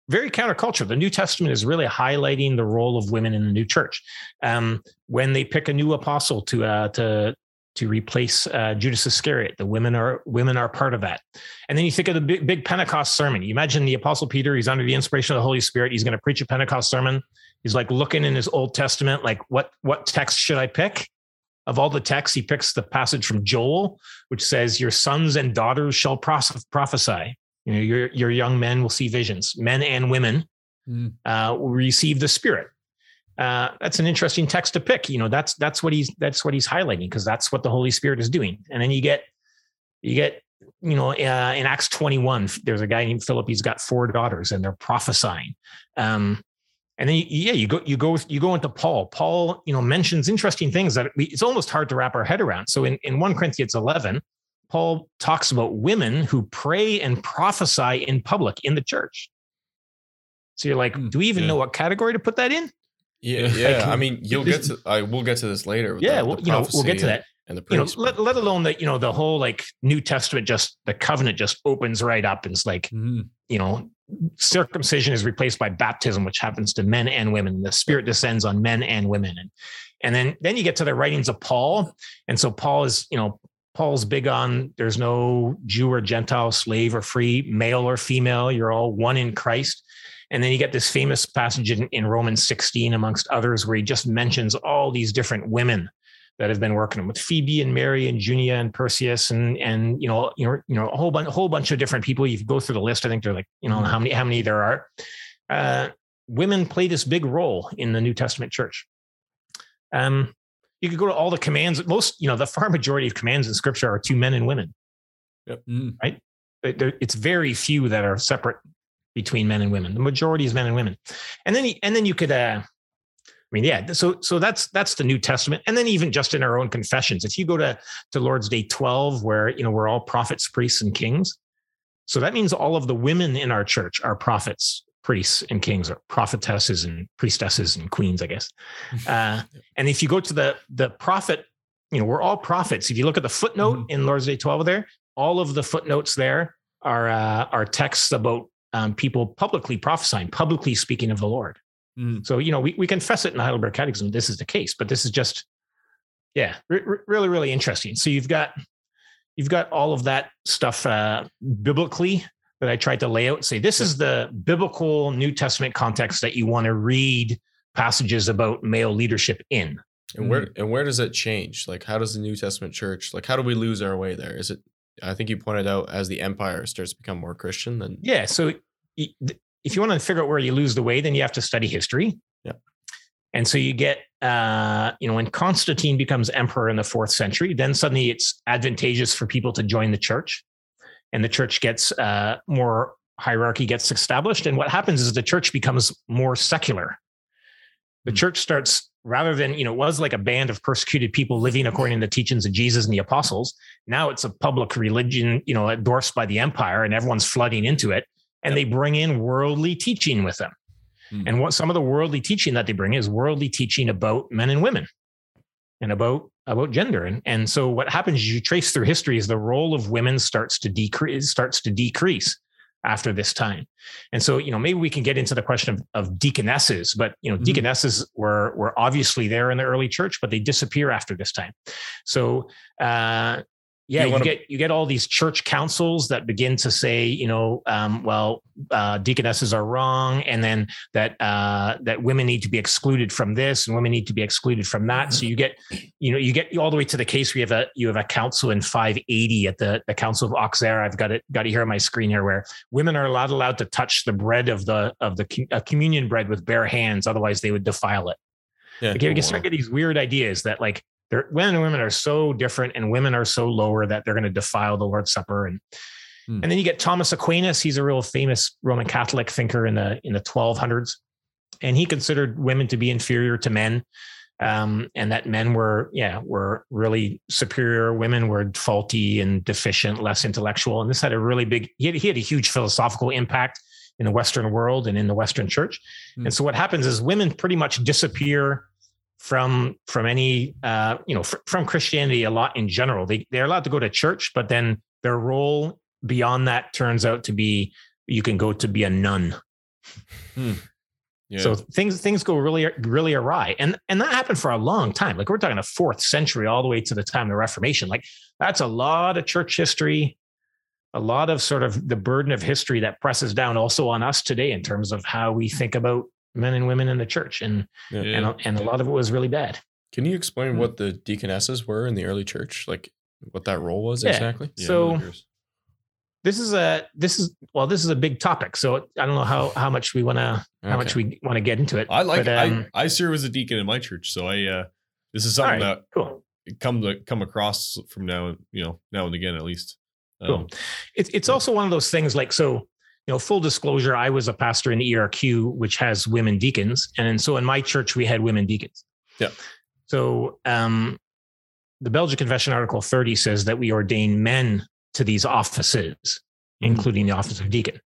very counterculture. The New Testament is really highlighting the role of women in the new church. Um, when they pick a new apostle to uh, to to replace uh, Judas Iscariot, the women are women are part of that. And then you think of the big, big Pentecost sermon. You imagine the apostle Peter. He's under the inspiration of the Holy Spirit. He's going to preach a Pentecost sermon. He's like looking in his Old Testament, like what what text should I pick? Of all the texts, he picks the passage from Joel, which says, Your sons and daughters shall prophesy. You know, your, your young men will see visions. Men and women mm. uh, will receive the Spirit. Uh, that's an interesting text to pick. You know, that's that's what he's that's what he's highlighting because that's what the Holy Spirit is doing. And then you get you get you know uh, in Acts 21, there's a guy named Philip. He's got four daughters, and they're prophesying. Um, and then yeah you go you go you go into paul. Paul you know mentions interesting things that we, it's almost hard to wrap our head around. So in, in 1 corinthians 11 paul talks about women who pray and prophesy in public in the church. So you're like hmm, do we even yeah. know what category to put that in? Yeah yeah like, i mean you'll get to I, we'll get to this later yeah the, well, the you know we'll get to that. and the you know, let, let alone that you know the whole like new testament just the covenant just opens right up and it's like mm-hmm. you know circumcision is replaced by baptism, which happens to men and women. The Spirit descends on men and women, and and then then you get to the writings of Paul, and so Paul is you know Paul's big on there's no Jew or Gentile, slave or free, male or female. You're all one in Christ. And then you get this famous passage in, in Romans 16, amongst others, where he just mentions all these different women that have been working with Phoebe and Mary and Junia and Persis and and you know you know you know a whole bunch a whole bunch of different people. You go through the list. I think they're like you know how many how many there are. Uh, women play this big role in the New Testament church. Um, you could go to all the commands. Most you know the far majority of commands in Scripture are to men and women. Yep. Mm. Right. It's very few that are separate between men and women. The majority is men and women, and then and then you could uh, I mean, yeah. So so that's that's the New Testament, and then even just in our own confessions, if you go to to Lord's Day twelve, where you know we're all prophets, priests, and kings, so that means all of the women in our church are prophets, priests, and kings, or prophetesses and priestesses and queens, I guess. Uh, and if you go to the the prophet, you know, we're all prophets. If you look at the footnote mm-hmm. in Lord's Day twelve, there, all of the footnotes there are uh, are texts about um, people publicly prophesying, publicly speaking of the Lord. Mm. So, you know, we, we confess it in the Heidelberg Catechism. This is the case, but this is just, yeah, really, really interesting. So you've got, you've got all of that stuff uh, biblically that I tried to lay out and say, this is the biblical New Testament context that you want to read passages about male leadership in. And where and where does it change? Like, how does the New Testament church like? How do we lose our way there? Is it? I think you pointed out as the empire starts to become more Christian. Then yeah. So if you want to figure out where you lose the way, then you have to study history. Yeah. And so you get, uh, you know, when Constantine becomes emperor in the fourth century, then suddenly it's advantageous for people to join the church, and the church gets uh, more hierarchy gets established. And what happens is the church becomes more secular. The hmm. church starts rather than you know it was like a band of persecuted people living according to the teachings of Jesus and the apostles. Now it's a public religion, you know, endorsed by the empire, and everyone's flooding into it and they bring in worldly teaching with them. Hmm. And what some of the worldly teaching that they bring is worldly teaching about men and women and about about gender. And, and so what happens is you trace through history is the role of women starts to decrease, starts to decrease after this time. And so, you know, maybe we can get into the question of, of deaconesses, but you know, Mhm. deaconesses were were obviously there in the early church, but they disappear after this time. So uh yeah, You you, wanna- get you get all these church councils that begin to say, you know, um, well, uh, deaconesses are wrong, and then that uh, that women need to be excluded from this, and women need to be excluded from that. So you get, you know, you get all the way to the case where you have a you have a council in 580 at the the Council of Auxerre. I've got it got it here on my screen here, where women are not allowed to touch the bread of the of the com- uh, communion bread with bare hands, otherwise they would defile it. Yeah. Like, you can start getting these weird ideas that like they're men and women are so different and women are so lower that they're going to defile the Lord's Supper. And Hmm. and then you get Thomas Aquinas. He's a real famous Roman Catholic thinker in the in the 1200s, and he considered women to be inferior to men. Um, and that men were, yeah, were really superior. Women were faulty and deficient, less intellectual. And this had a really big, he had, he had a huge philosophical impact in the Western world and in the Western church. Hmm. And so what happens is women pretty much disappear from from any uh, you know fr- from Christianity a lot in general. They they're allowed to go to church, but then their role beyond that turns out to be you can go to be a nun. Yeah. So things things go really really awry, and and that happened for a long time. Like we're talking a fourth century all the way to the time of the Reformation. Like that's a lot of church history, a lot of sort of the burden of history that presses down also on us today in terms of how we think about men and women in the church, and Yeah. Yeah. and and a lot of it was really bad. Can you explain Hmm. what the deaconesses were in the early church? Like what that role was Yeah. exactly? So- I'm really curious. This is a this is well this is a big topic. So I don't know how how much we want to how much we want to get into it. I like but, um, I I serve as a deacon in my church, so I uh this is something right, cool. that come to come across from now you know now and again at least. Um, Cool. It's it's also one of those things like so, you know, full disclosure, I was a pastor in the ERQ, which has women deacons. And so in my church, we had women deacons. Yeah. So um the Belgic Confession Article 30 says that we ordain men to these offices, including the office of deacon.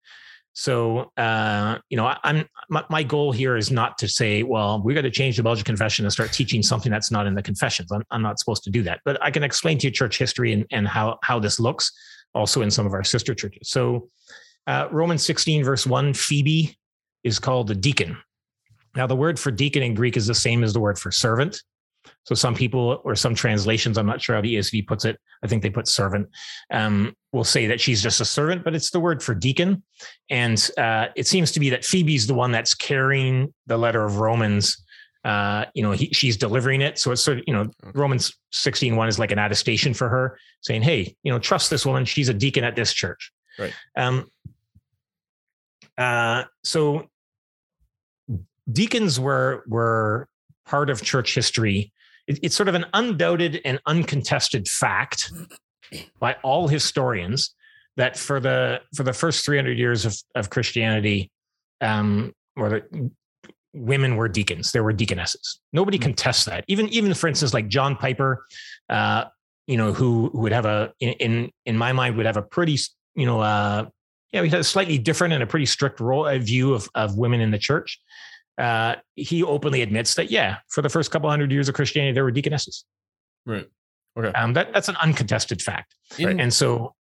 So, uh, you know, I, I'm my, my goal here is not to say, well, we got to change the Belgic Confession and start teaching something that's not in the confessions. I'm, I'm not supposed to do that, but I can explain to you church history and, and how how this looks also in some of our sister churches. So, uh, Romans 16, verse 1, Phoebe is called a deacon. Now, the word for deacon in Greek is the same as the word for servant. So, some people or some translations, I'm not sure how the ESV puts it, I think they put servant, um, will say that she's just a servant, but it's the word for deacon. And uh, it seems to be that Phoebe's the one that's carrying the letter of Romans. Uh, you know, he, she's delivering it. So it's sort of, you know, Romans 16, 1 is like an attestation for her saying, Hey, you know, trust this woman. She's a deacon at this church. Right. Um, uh, so deacons were, were part of church history. It- it's sort of an undoubted and uncontested fact by all historians that for the for the first 300 years of, of Christianity, um, or the, women were deacons. There were deaconesses. Nobody contests that. Even even for instance, like John Piper, uh, you know, who, who would have a in, in in my mind would have a pretty you know uh, yeah, we had a slightly different and a pretty strict role uh, view of of women in the church. Uh, he openly admits that yeah, for the first couple hundred years of Christianity, there were deaconesses. right. Um, that that's an uncontested fact. In, And so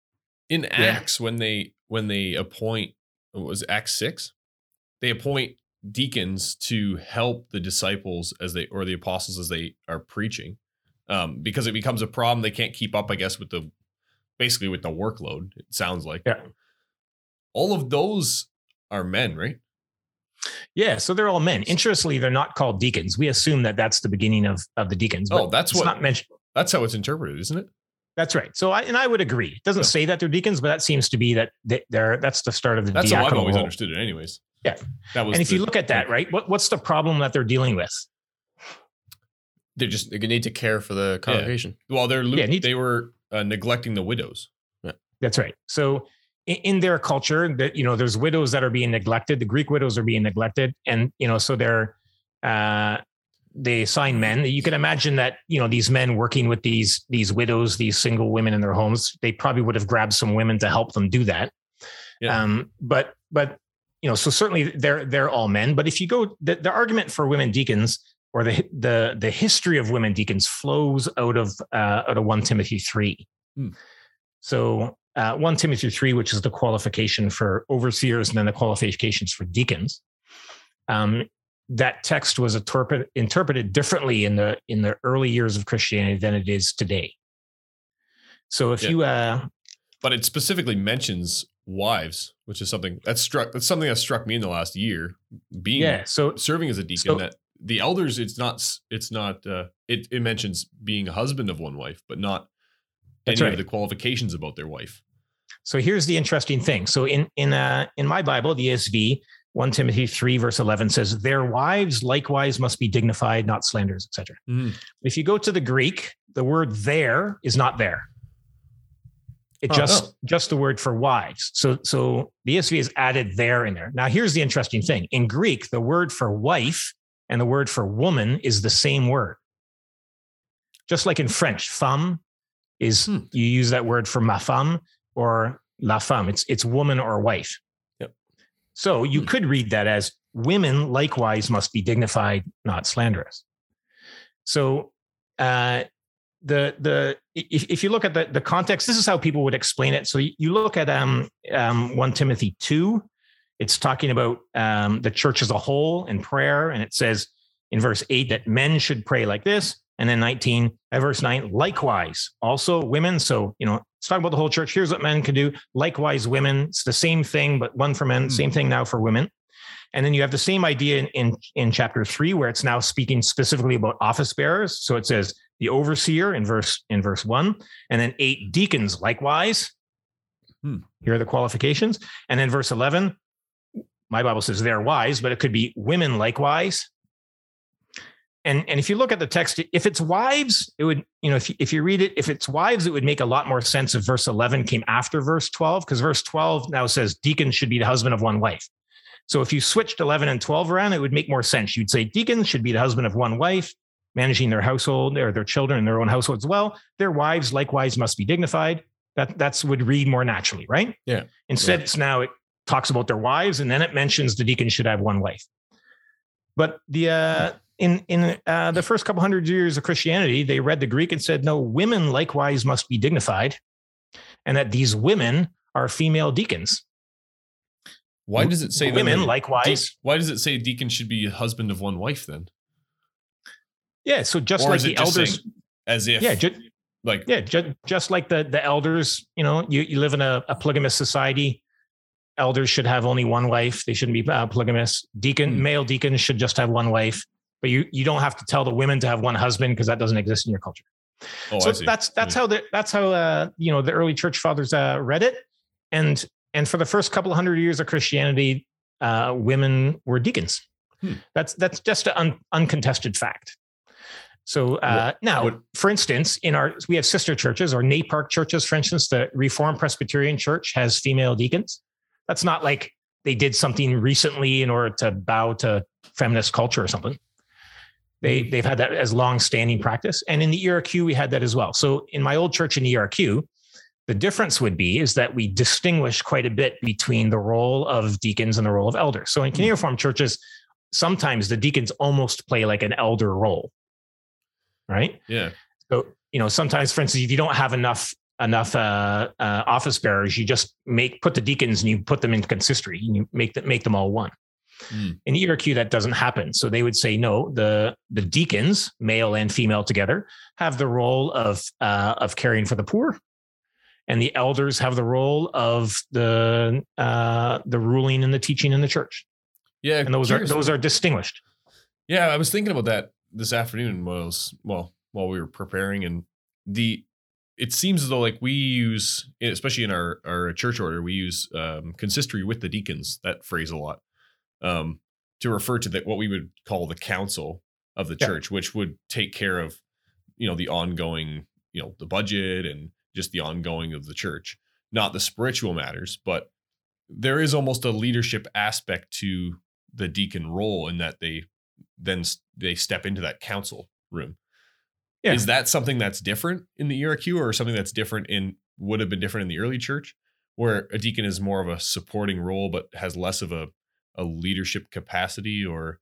in Acts when they when they appoint was Acts six, they appoint deacons to help the disciples as they or the apostles as they are preaching, um, because it becomes a problem they can't keep up. I guess with the basically with the workload. It sounds like Yeah. All of those are men, right? Yeah, so they're all men. Interestingly, they're not called deacons. We assume that that's the beginning of of the deacons. Oh, but that's what- not mentioned. That's how it's interpreted, isn't it? That's right. So I and I would agree. It doesn't Yeah. say that they're deacons, but that seems to be that they- they're that's the start of the That's how I've always role. understood it, anyways. Yeah. that was. And if the- you look at that, right, what, what's the problem that they're dealing with? They just they need to care for the congregation. well, they're lo- Yeah, they were uh, neglecting the widows. That's right. So in, their culture, that you know, there's widows that are being neglected. The Greek widows are being neglected, and you know, so they're uh, they assign men. You can imagine that you know these men working with these these widows, these single women in their homes. They probably would have grabbed some women to help them do that. Yeah. Um, but but you know, so certainly they're they're all men. But if you go, the, the argument for women deacons or the the the history of women deacons flows out of uh, out of one Timothy three. Hmm. So uh, one Timothy three, which is the qualification for overseers, and then the qualifications for deacons. Um, that text was interpret, interpreted differently in the in the early years of Christianity than it is today. So if Yeah. you uh, but it specifically mentions wives, which is something that struck. That's something that struck me in the last year. Being yeah, so serving as a deacon, So- that the elders, it's not. It's not. Uh, it it mentions being a husband of one wife, but not That's any right. of the qualifications about their wife. So here's the interesting thing. So in in uh, in my Bible, the ESV, 1 Timothy 3, verse 11 says, Their wives likewise must be dignified, not slanderers, etc. If you go to the Greek, the word there is not there. It Oh, just no. just the word for wives. So so the ESV has added there in there. Now here's the interesting thing. In Greek, the word for wife and the word for woman is the same word. Just like in French, femme is Hmm. you use that word for ma femme or la femme. It's it's woman or wife. Yep. So you Hmm. could read that as women likewise must be dignified, not slanderous. So uh, the the if, if you look at the the context, this is how people would explain it. So you, look at um, um, one Timothy two, it's talking about um, the church as a whole and prayer, and it says in verse eight that men should pray like this, and then nineteen at verse nine, likewise also women. So you know it's talking about the whole church. Here's what men can do. Likewise, women. It's the same thing, but one for men. Hmm. Same thing now for women. And then you have the same idea in, in, in chapter three, where it's now speaking specifically about office bearers. So it says the overseer in verse in verse one, and then eight deacons likewise. Hmm. Here are the qualifications. And then verse 11, my Bible says they're wise, but it could be women likewise. And, and if you look at the text, if it's wives, it would, you know, if you, if you read it, if it's wives, it would make a lot more sense if verse 11 came after verse 12, because verse 12 now says deacons should be the husband of one wife. So if you switched 11 and 12 around, it would make more sense. You'd say deacons should be the husband of one wife, managing their household or their children and their own household as well. Their wives likewise must be dignified. That that's would read more naturally, right? Yeah. Instead, Yeah. it's now it talks about their wives and then it mentions the deacon should have one wife. But the uh, in in uh, the first couple hundred years of Christianity, they read the Greek and said, no, women likewise must be dignified, and that these women are female deacons. Why does it say women likewise? de- why does it say deacon should be a husband of one wife then? Yeah, so just or like the just elders, as if yeah, ju- like yeah, ju- just like the the elders, you know, you, you live in a, a polygamous society. Elders should have only one wife; they shouldn't be uh, polygamous. Deacon, Hmm. male deacons should just have one wife, but you you don't have to tell the women to have one husband because that doesn't exist in your culture. oh so that's that's Yeah. how the that's how uh, you know the early church fathers uh, read it, and and for the first couple of hundred years of Christianity, uh, women were deacons. Hmm. That's that's just an un, uncontested fact. So uh, now, what- for instance, in our we have sister churches or NAPARC churches. For instance, the Reformed Presbyterian Church has female deacons. That's not like they did something recently in order to bow to feminist culture or something. They they've had that as long standing practice, and in the ERQ we had that as well. So in my old church in ERQ, the difference would be is that we distinguish quite a bit between the role of deacons and the role of elders. So in Canadian Reformed churches, sometimes the deacons almost play like an elder role, right? yeah. So you know, sometimes, for instance, if you don't have enough enough uh, uh, office bearers, you just make put the deacons and you put them into consistory and you make them make them all one. Mm. In ERQ, that doesn't happen. So they would say no. The the deacons, male and female together, have the role of uh, of caring for the poor, and the elders have the role of the uh, the ruling and the teaching in the church. Yeah. And those are those are distinguished. Yeah, I was thinking about that this afternoon while I was well while we were preparing, and the it seems as though like we use, especially in our our church order, we use um, consistory with the deacons. That phrase a lot um, to refer to the, what we would call the council of the Yeah. church, which would take care of you know the ongoing you know the budget and just the ongoing of the church, not the spiritual matters, but there is almost a leadership aspect to the deacon role in that they then they step into that council room. Yeah. Is that something that's different in the ERQ or something that's different in would have been different in the early church where a deacon is more of a supporting role but has less of a a leadership capacity or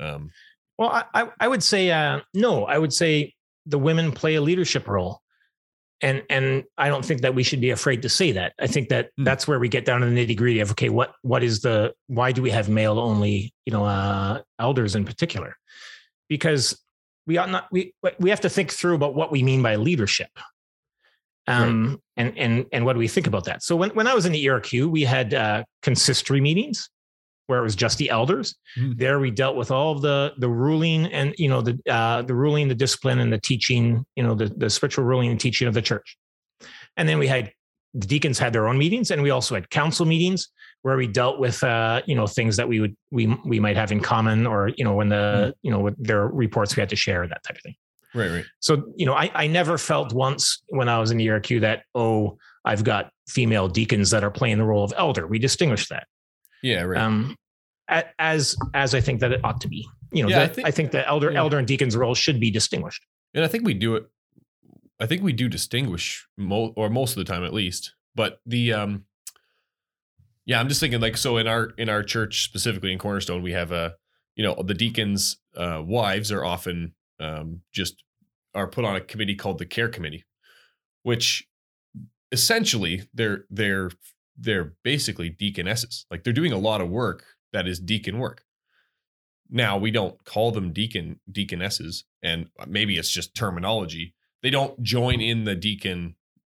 um Well, I, I, I would say uh, no. I would say the women play a leadership role, and and I don't think that we should be afraid to say that. I think that Hmm. that's where we get down to the nitty gritty of okay, what what is the why do we have male only you know uh, elders in particular? Because we ought not we we have to think through about what we mean by leadership. Um, and and and what do we think about that? So when when I was in the ERQ, we had uh, consistory meetings where it was just the elders. Hmm. There we dealt with all of the the ruling and you know the uh, the ruling, the discipline, and the teaching. You know the the spiritual ruling and teaching of the church. And then we had the deacons had their own meetings, and we also had council meetings where we dealt with uh, you know things that we would we we might have in common, or you know when the you know with their reports we had to share that type of thing. right right So, you know, I, I never felt once when I was in the ERQ that, oh, I've got female deacons that are playing the role of elder. We distinguish that. yeah right Um, as as I think that it ought to be. You know, Yeah, I think- I think the elder yeah. elder and deacon's role should be distinguished. and i think we do it i think we do distinguish mo- or most of the time at least but the um yeah i'm just thinking like so in our in our church specifically in cornerstone we have a you know the deacons uh wives are often um just are put on a committee called the care committee which essentially they're they're they're basically deaconesses like they're doing a lot of work that is deacon work. Now we don't call them deacon deaconesses and maybe it's just terminology. They don't join in the deacon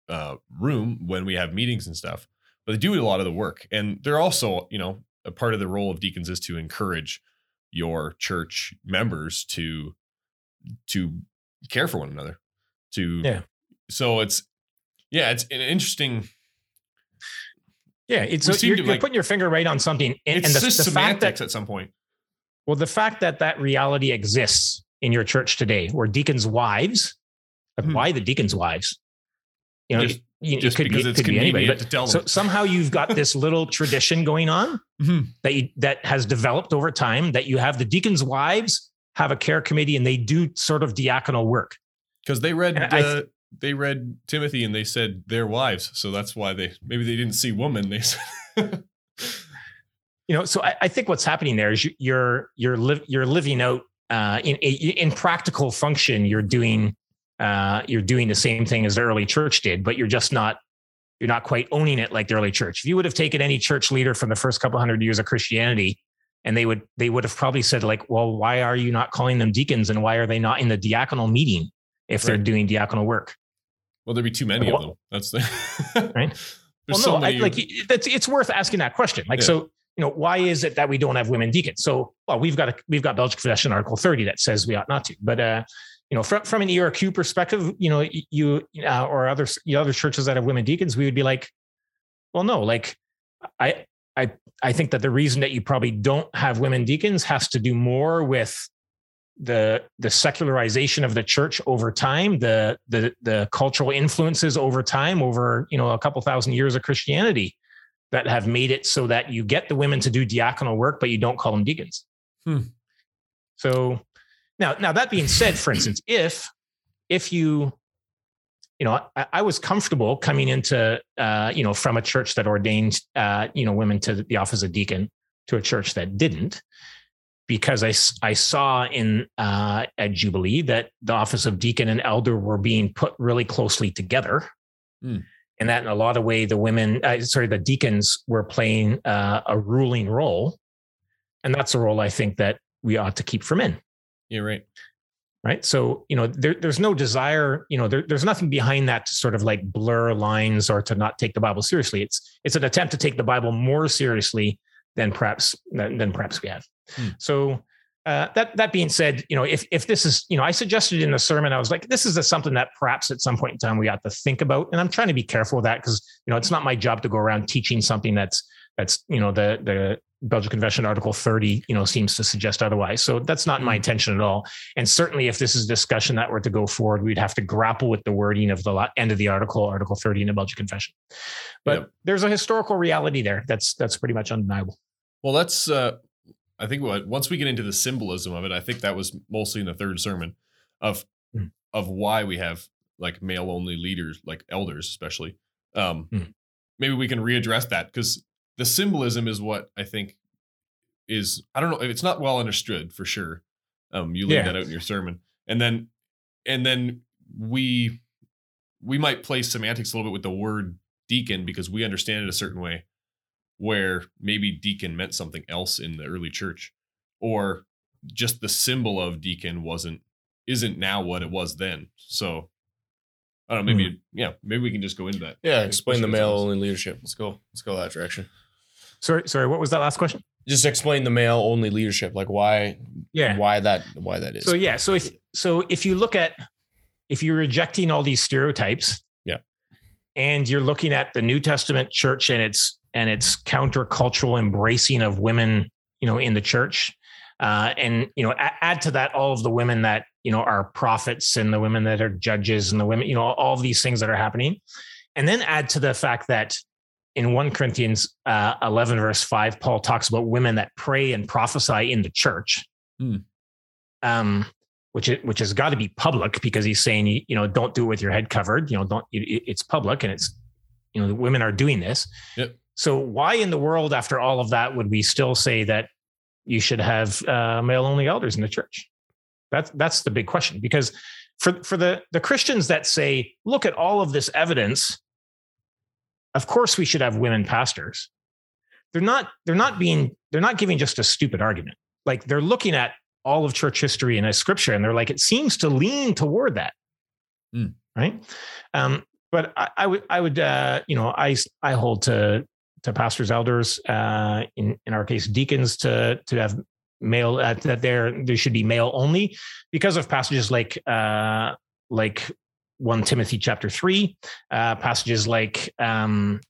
uh, room when we have meetings and stuff but they do a lot of the work. And they're also you know a part of the role of deacons is to encourage your church members to to care for one another to Yeah. so it's yeah it's an interesting Yeah, it's so you're, you're like- putting your finger right on something. And, it's and the, just the fact that at some point well, the fact that that reality exists in your church today, where deacons' wives, like Hmm. why the deacons' wives? You know, Just- you, just it could because be, it it's could be anybody, but so somehow you've got this little tradition going on Mhm. that you, that has developed over time that you have the deacons' wives have a care committee and they do sort of diaconal work. because they read they read Timothy and they said their wives, so that's why they maybe they didn't see woman. They said, You know, so I, I think what's happening there is you, you're you're live you're living out uh, in in practical function. You're doing uh, you're doing the same thing as the early church did, but you're just not you're not quite owning it like the early church. If you would have taken any church leader from the first couple hundred years of Christianity, and they would they would have probably said like, well, why are you not calling them deacons, and why are they not in the diaconal meeting if they're doing diaconal work? "Well, there'd be too many of them." That's the Right. Well, so no, I, many. like that's it's worth asking that question. Like, Yeah. so you know, why is it that we don't have women deacons? So, well, we've got a we've got Belgic Confession Article 30 that says we ought not to, but uh, you know, from from an ERQ perspective, you know, you uh, or other you know, other churches that have women deacons, we would be like, well, no, like I I I think that the reason that you probably don't have women deacons has to do more with the the secularization of the church over time, the the the cultural influences over time, over you know a couple thousand years of Christianity, that have made it so that you get the women to do diaconal work, but you don't call them deacons. Hmm. So now, now that being said, for instance, if if you you know, I, I was comfortable coming into, uh, you know, from a church that ordained, uh, you know, women to the office of deacon to a church that didn't, because I, I saw in uh, at Jubilee that the office of deacon and elder were being put really closely together. Hmm. And that in a lot of way, the women, uh, sorry, the deacons were playing uh, a ruling role. And that's a role I think that we ought to keep for men yeah, right. right so you know there, there's no desire you know there, there's nothing behind that to sort of like blur lines or to not take the bible seriously it's it's an attempt to take the bible more seriously than perhaps than, than perhaps we have Hmm. so uh, that that being said, you know, if if this is, you know, I suggested in the sermon, I was like, this is a, something that perhaps at some point in time we ought to think about, and I'm trying to be careful with that because you know it's not my job to go around teaching something that's that's you know the the Belgic Confession Article 30, you know, seems to suggest otherwise. So that's not my intention at all. And certainly, if this is a discussion that were to go forward, we'd have to grapple with the wording of the end of the article, Article 30 in the Belgic Confession. But Yep. there's a historical reality there. That's that's pretty much undeniable. Well, that's. Uh, I think what once we get into the symbolism of it, I think that was mostly in the third sermon of Mm. of why we have like male only leaders, like elders, especially. Um, Mm. Maybe we can readdress that because the symbolism is what I think is I don't know it's not well understood for sure. Um, you laid Yeah. that out in your sermon, and then and then we we might play semantics a little bit with the word deacon because we understand it a certain way, where maybe deacon meant something else in the early church, or just the symbol of deacon wasn't isn't now what it was then. So I don't know. Maybe hmm. yeah. Maybe we can just go into that. Yeah, explain the male only leadership. Let's go. Let's go that direction. Sorry, sorry. What was that last question? Just explain the male only leadership, like why, Yeah. why that, why that is. So yeah, so if so if you look at if you're rejecting all these stereotypes, Yeah. and you're looking at the New Testament church and its and its countercultural embracing of women, you know, in the church, uh, and you know, add to that all of the women that you know are prophets and the women that are judges and the women, you know, all of these things that are happening, and then add to the fact that in 1 Corinthians uh, 11 verse 5, Paul talks about women that pray and prophesy in the church. Hmm. Um, which it, which has got to be public because he's saying you, know don't do it with your head covered you know don't it- it's public and it's you know the women are doing this Yep. So why in the world after all of that would we still say that you should have uh, male only elders in the church? That's that's the big question because for for the the christians that say look at all of this evidence of course we should have women pastors they're not they're not being they're not giving just a stupid argument. Like they're looking at all of church history and a scripture and they're like it seems to lean toward that. Hmm. right? Um but i, I would i would uh you know i i hold to to pastors elders uh in in our case deacons to to have male uh, that there there should be male only because of passages like uh like 1 timothy chapter 3 uh passages like um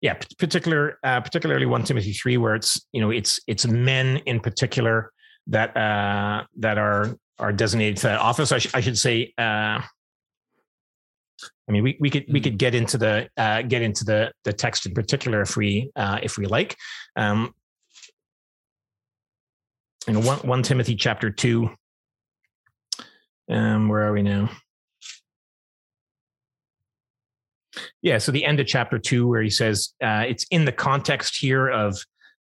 yeah particular uh, particularly 1 timothy 3 where it's you know it's it's men in particular that uh that are are designated to that office. I, sh- I should say uh I mean, we, we could we could get into the uh, get into the the text in particular if we uh, if we like. Um, you know, one one Timothy chapter two. Um, where are we now? Yeah, so the end of chapter two, where he says uh, it's in the context here of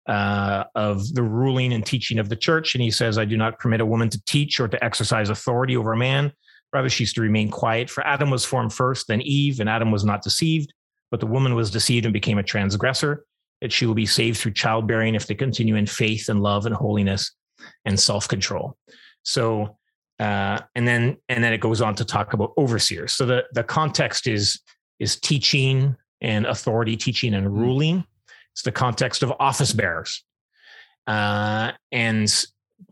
uh, of the ruling and teaching of the church, and he says, "I do not permit a woman to teach or to exercise authority over a man." Rather, she's to remain quiet. For Adam was formed first, then Eve, and Adam was not deceived, but the woman was deceived and became a transgressor. That she will be saved through childbearing if they continue in faith and love and holiness and self-control. So, uh, and then and then it goes on to talk about overseers. So the the context is is teaching and authority, teaching and ruling. It's the context of office bearers, uh, and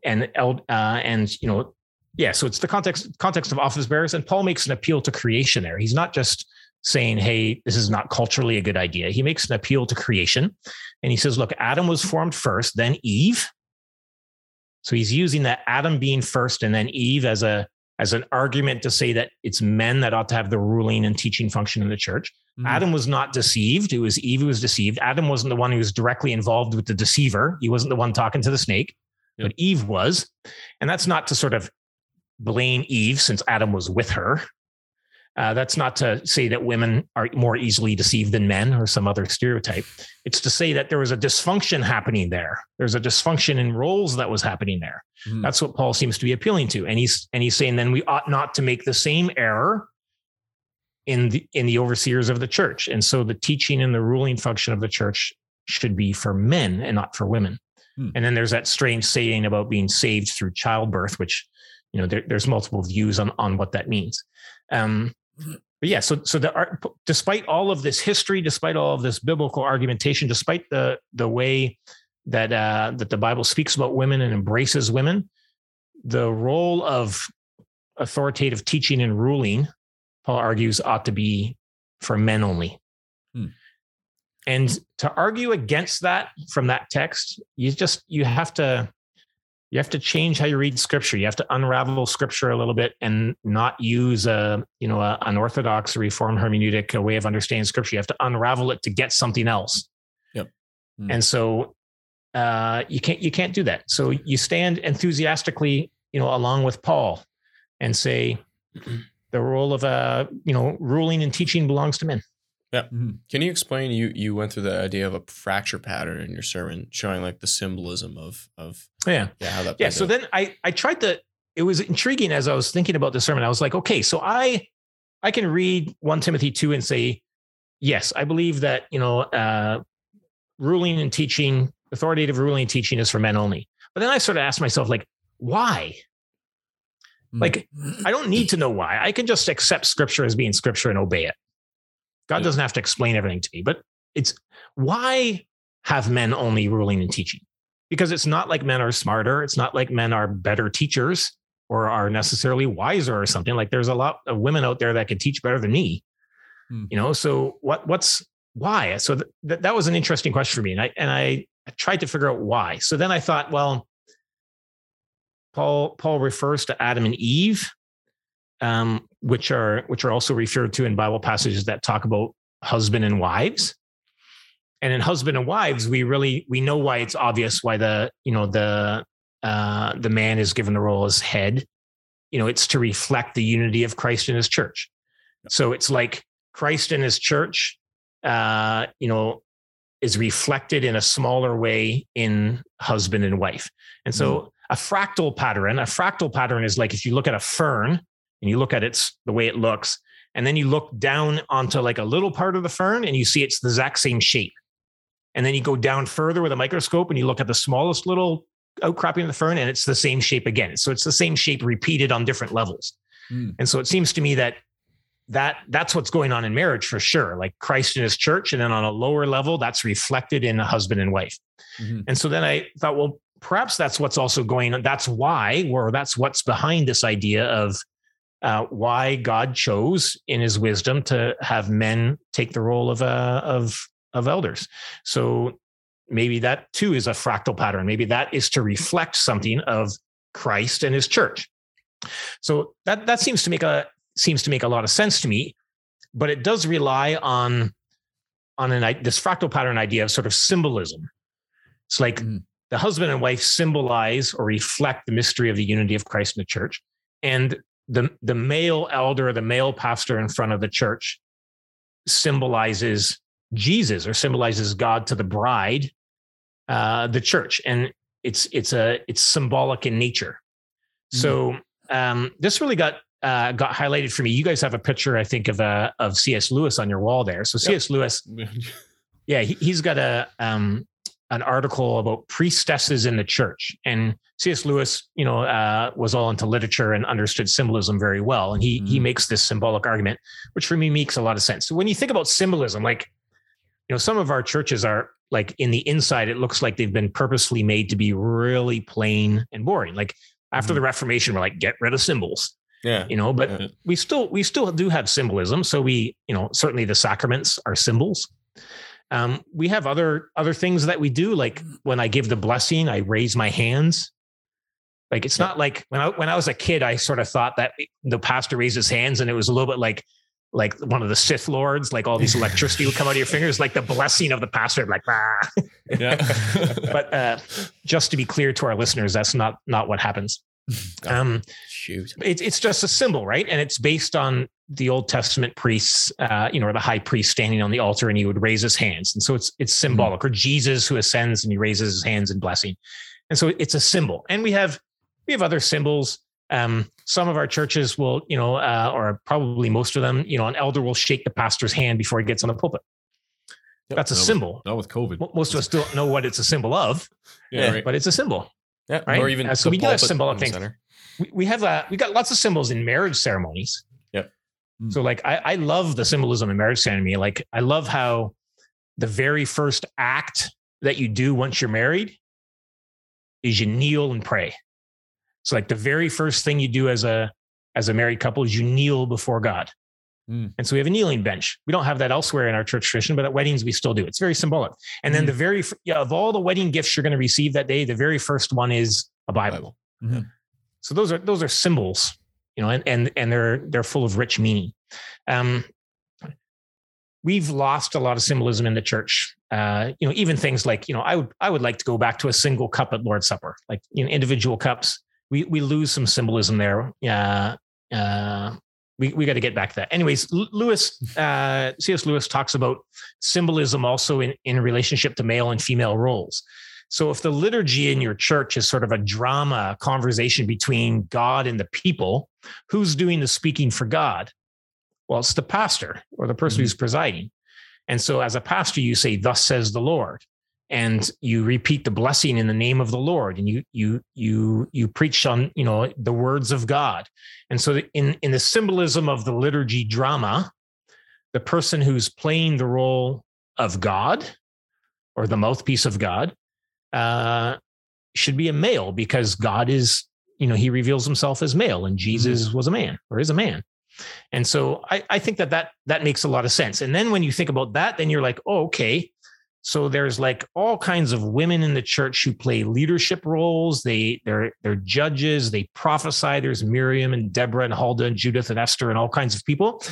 and uh, and you know yeah so it's the context context of office bearers and paul makes an appeal to creation there. He's not just saying hey this is not culturally a good idea. He makes an appeal to creation and he says look adam was formed first then eve. So he's using that adam being first and then eve as a as an argument to say that it's men that ought to have the ruling and teaching function in the church. Mhm. adam was not deceived. It was eve who was deceived. Adam wasn't the one who was directly involved with the deceiver. He wasn't the one talking to the snake Yep. but eve was. And that's not to sort of blame Eve since Adam was with her. Uh, that's not to say that women are more easily deceived than men or some other stereotype. It's to say that there was a dysfunction happening there. There's a dysfunction in roles that was happening there. Mhm. That's what Paul seems to be appealing to, and he's and he's saying then we ought not to make the same error in the in the overseers of the church. And so the teaching and the ruling function of the church should be for men and not for women. Hmm. And then there's that strange saying about being saved through childbirth, which you know there, there's multiple views on on what that means. Um, but yeah, so so the art, despite all of this history, despite all of this biblical argumentation, despite the the way that uh, that the Bible speaks about women and embraces women, the role of authoritative teaching and ruling, Paul argues, ought to be for men only. Hmm. And to argue against that from that text, you just you have to you have to change how you read scripture. You have to unravel scripture a little bit and not use a you know a, an orthodox reform hermeneutic a way of understanding scripture. You have to unravel it to get something else. Yep. Hmm. And so uh, you can't you can't do that. So you stand enthusiastically, you know, along with Paul, and say the role of uh, you know ruling and teaching belongs to men. Mhm. Can you explain? You you went through the idea of a fracture pattern in your sermon, showing like the symbolism of of Yeah. yeah how that. Yeah. So out. then I I tried to. It was intriguing as I was thinking about the sermon. I was like, okay, so I I can read one Timothy two and say, yes, I believe that you know, uh, ruling and teaching, authoritative ruling and teaching is for men only. But then I sort of asked myself, like, why? Hmm. Like, I don't need to know why. I can just accept scripture as being scripture and obey it. God Yeah. doesn't have to explain everything to me, but it's why have men only ruling and teaching? Because it's not like men are smarter. It's not like men are better teachers or are necessarily wiser or something. Like there's a lot of women out there that can teach better than me. Hmm. You know, so what what's why? So th- th- that was an interesting question for me. And I and I, I tried to figure out why. So then I thought, well, Paul Paul refers to Adam and Eve, um, which are which are also referred to in Bible passages that talk about husband and wives. And in husband and wives, we really we know why it's obvious why the you know the uh, the man is given the role as head. You know, it's to reflect the unity of Christ and His church. So it's like Christ and His church, uh, you know, is reflected in a smaller way in husband and wife. And so a fractal pattern, a fractal pattern is like if you look at a fern and you look at its the way it looks, and then you look down onto like a little part of the fern and you see it's the exact same shape. And then you go down further with a microscope and you look at the smallest little outcropping of the fern and it's the same shape again. So it's the same shape repeated on different levels. Hmm. And so it seems to me that that that's what's going on in marriage for sure. Like Christ and his church, and then on a lower level, that's reflected in a husband and wife. Mhm. And so then I thought, well, perhaps that's what's also going on. That's why, or that's what's behind this idea of uh, why God chose in His wisdom to have men take the role of uh, of of elders. So maybe that too is a fractal pattern. Maybe that is to reflect something of Christ and His church. So that that seems to make a seems to make a lot of sense to me, but it does rely on on an this fractal pattern idea of sort of symbolism. It's like Mhm. the husband and wife symbolize or reflect the mystery of the unity of Christ in the church, and the the male elder, the male pastor in front of the church, symbolizes Jesus or symbolizes God to the bride, uh, the church, and it's it's a it's symbolic in nature. So um, this really got uh, got highlighted for me. You guys have a picture, I think, of uh, of C.S. Lewis on your wall there. So C.S. Lewis, yeah, he, he's got a um, an article about priestesses in the church, and C.S. Lewis, you know, uh, was all into literature and understood symbolism very well, and he he Mhm. makes this symbolic argument, which for me makes a lot of sense. So when you think about symbolism, like you know, some of our churches are like in the inside, it looks like they've been purposely made to be really plain and boring. Like after the Reformation, we're like, get rid of symbols yeah. you know but Yeah. we still we still do have symbolism so we you know certainly the sacraments are symbols um, we have other other things that we do like when i give the blessing i raise my hands like it's not like when i when i was a kid i sort of thought that the pastor raised his hands and it was a little bit like like one of the Sith lords, like all these electricity would come out of your fingers, like the blessing of the pastor, like ah. yeah. But uh, just to be clear to our listeners, that's not not what happens. Um, Shoot. it's it's just a symbol, right? And it's based on the Old Testament priests, uh, you know, or the high priest standing on the altar and he would raise his hands, and so it's it's symbolic. Or Jesus who ascends and he raises his hands in blessing, and so it's a symbol. And we have we have other symbols. Um, some of our churches will, you know, uh, or probably most of them, you know, an elder will shake the pastor's hand before he gets on the pulpit. That's a symbol. Not with COVID. Most of us don't know what it's a symbol of, Yeah, right. but it's a symbol. Yeah. Right? Or even Uh, so the we do have pulpit symbolic things. we, we have uh, we got lots of symbols in marriage ceremonies. Yep. Mm. So like I, I love the symbolism in marriage ceremony. Like I love how the very first act that you do once you're married is you kneel and pray. So like the very first thing you do as a as a married couple is you kneel before God. Mm. And so we have a kneeling bench. We don't have that elsewhere in our church tradition, but at weddings we still do. It's very symbolic. And then Mm. the very yeah, of all the wedding gifts you're going to receive that day, the very first one is a Bible. Mhm. So those are those are symbols, you know, and and and they're they're full of rich meaning. Um, we've lost a lot of symbolism in the church. Uh, you know, even things like you know, I would I would like to go back to a single cup at Lord's Supper, like you know, individual cups. We we lose some symbolism there. Uh, uh, we, we got to get back to that. Anyways, Lewis, uh, C.S. Lewis talks about symbolism also in, in relationship to male and female roles. So if the liturgy in your church is sort of a drama, conversation between God and the people, who's doing the speaking for God? Well, it's the pastor or the person mm-hmm. who's presiding. And so as a pastor, you say, Thus says the Lord and you repeat the blessing in the name of the lord and you you you you preach on you know the words of god. And so in in the symbolism of the liturgy drama the person who's playing the role of god or the mouthpiece of god uh, should be a male because god is you know he reveals himself as male and jesus mm-hmm. was a man or is a man. And so I, I think that that that makes a lot of sense. And then when you think about that then you're like oh okay so there's like all kinds of women in the church who play leadership roles. They they're they're judges. They prophesy. There's Miriam and Deborah and Huldah and Judith and Esther and all kinds of people.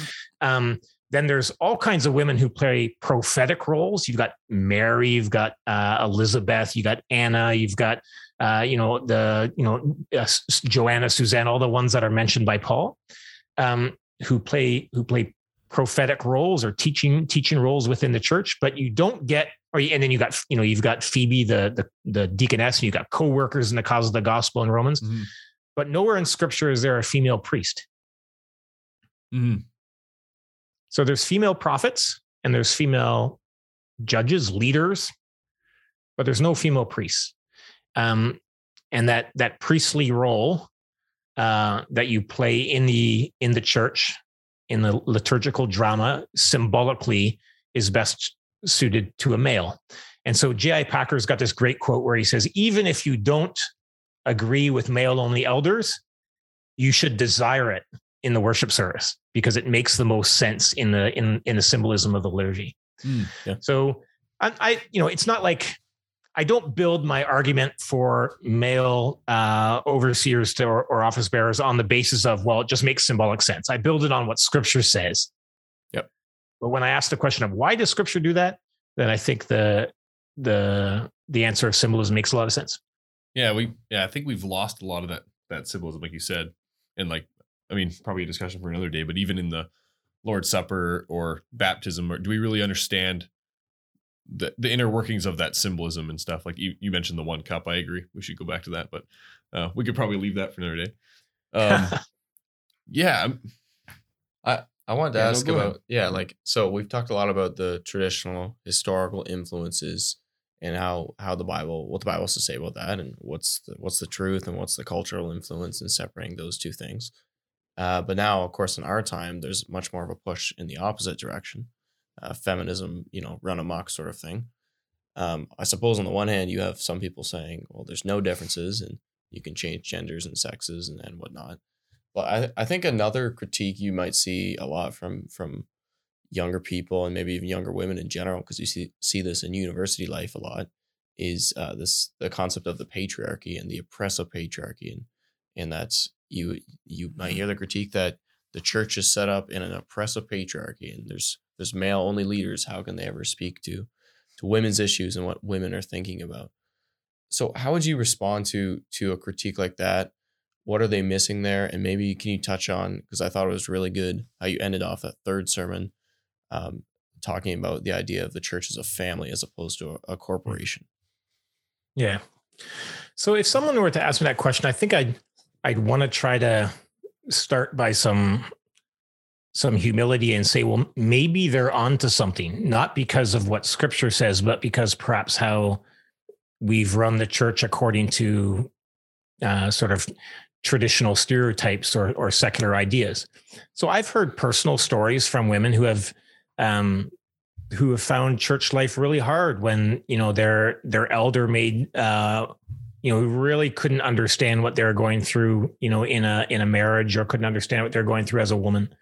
Um, then there's all kinds of women who play prophetic roles. You've got Mary. You've got uh, Elizabeth. You got Anna. You've got uh, you know the you know uh, Joanna, Suzanne, all the ones that are mentioned by Paul, um, who play who play prophetic roles or teaching teaching roles within the church but you don't get or and then you got you know you've got phoebe the the, the deaconess and you've got co-workers in the cause of the gospel in romans mm-hmm. but nowhere in scripture is there a female priest mm-hmm. so there's female prophets and there's female judges leaders but there's no female priests um, and that that priestly role uh, that you play in the in the church in the liturgical drama symbolically is best suited to a male. And so J.I. Packer's got this great quote where he says, even if you don't agree with male only elders, you should desire it in the worship service because it makes the most sense in the in in the symbolism of the liturgy. Mm, yeah. So I, I, you know, it's not like I don't build my argument for male uh, overseers to, or, or, office bearers on the basis of, well, it just makes symbolic sense. I build it on what scripture says. Yep. But when I ask the question of why does scripture do that, then I think the the the answer of symbolism makes a lot of sense. Yeah, we yeah, I think we've lost a lot of that that symbolism, like you said. And like, I mean, probably a discussion for another day, but even in the Lord's Supper or baptism, or do we really understand the, the inner workings of that symbolism and stuff. Like you, you mentioned the one cup. I agree. We should go back to that, but uh, we could probably leave that for another day. Um, yeah. I, I wanted to yeah, ask no, about, ahead. yeah, like, so we've talked a lot about the traditional historical influences and how, how the Bible, what the Bible has to say about that and what's the, what's the truth and what's the cultural influence in separating those two things. Uh, but now, of course, in our time, there's much more of a push in the opposite direction uh, feminism, you know, run amok sort of thing. Um, I suppose on the one hand, you have some people saying, well, there's no differences and you can change genders and sexes and, and whatnot. But I, I think another critique you might see a lot from from younger people and maybe even younger women in general, because you see see this in university life a lot, is uh, this the concept of the patriarchy and the oppressive patriarchy, and and that's you you might hear the critique that the church is set up in an oppressive patriarchy and there's there's male only leaders. How can they ever speak to to women's issues and what women are thinking about? So how would you respond to to a critique like that? What are they missing there? And maybe can you touch on because i thought it was really good how you ended off that third sermon um, talking about the idea of the church as a family as opposed to a, a corporation. Yeah. So if someone were to ask me that question i think i'd i'd want to try to start by some some humility and say, well, maybe they're onto something, not because of what scripture says, but because perhaps how we've run the church according to uh, sort of traditional stereotypes or, or secular ideas. So I've heard personal stories from women who have um, who have found church life really hard when you know their their elder made uh, you know really couldn't understand what they're going through you know in a in a marriage or couldn't understand what they're going through as a woman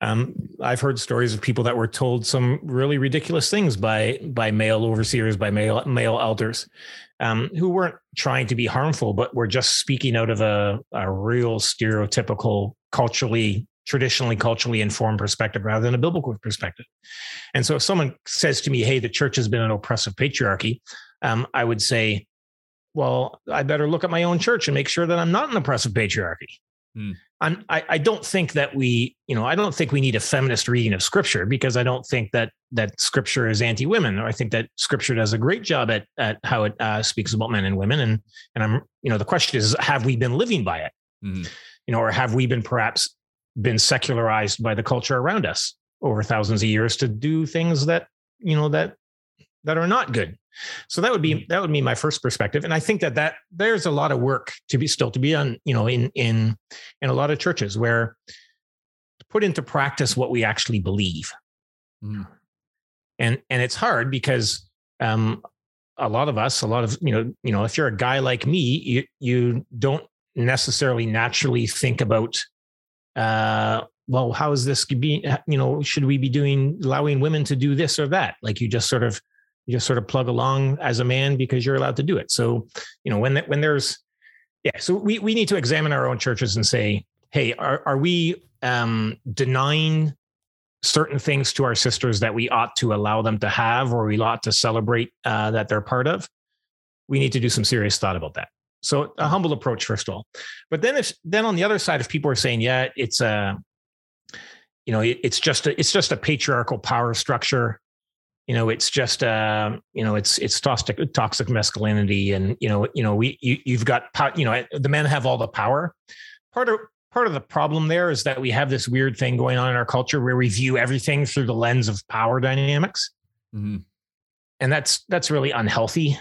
um, I've heard stories of people that were told some really ridiculous things by by male overseers, by male male elders, um, who weren't trying to be harmful, but were just speaking out of a, a real stereotypical, culturally, traditionally, culturally informed perspective rather than a biblical perspective. And so, if someone says to me, "Hey, the church has been an oppressive patriarchy," um, I would say, "Well, I better look at my own church and make sure that I'm not an oppressive patriarchy." Hmm. I'm, I, I don't think that we, you know, I don't think we need a feminist reading of scripture because I don't think that that scripture is anti-women. I think that scripture does a great job at at how it uh, speaks about men and women. And and I'm, you know, the question is, have we been living by it? Mhm. You know, or have we been perhaps been secularized by the culture around us over thousands of years to do things that you know that that are not good? So that would be that would be my first perspective, and I think that that there's a lot of work to be still to be done. You know, in in in a lot of churches where to put into practice what we actually believe Mhm. and and it's hard because um a lot of us a lot of you know you know if you're a guy like me you you don't necessarily naturally think about uh well how is this be you know should we be doing allowing women to do this or that like you just sort of you just sort of plug along as a man because you're allowed to do it. So you know when that when there's yeah so we we need to examine our own churches and say hey are are we um denying certain things to our sisters that we ought to allow them to have or we ought to celebrate uh, that they're part of? We need to do some serious thought about that. So a humble approach first of all. But then if then on the other side if people are saying yeah it's a you know it, it's just a it's just a patriarchal power structure you know it's just uh you know it's it's toxic toxic masculinity and you know you know we you, you've got you know the men have all the power. Part of part of the problem there is that we have this weird thing going on in our culture where we view everything through the lens of power dynamics. Mhm. and that's that's really unhealthy.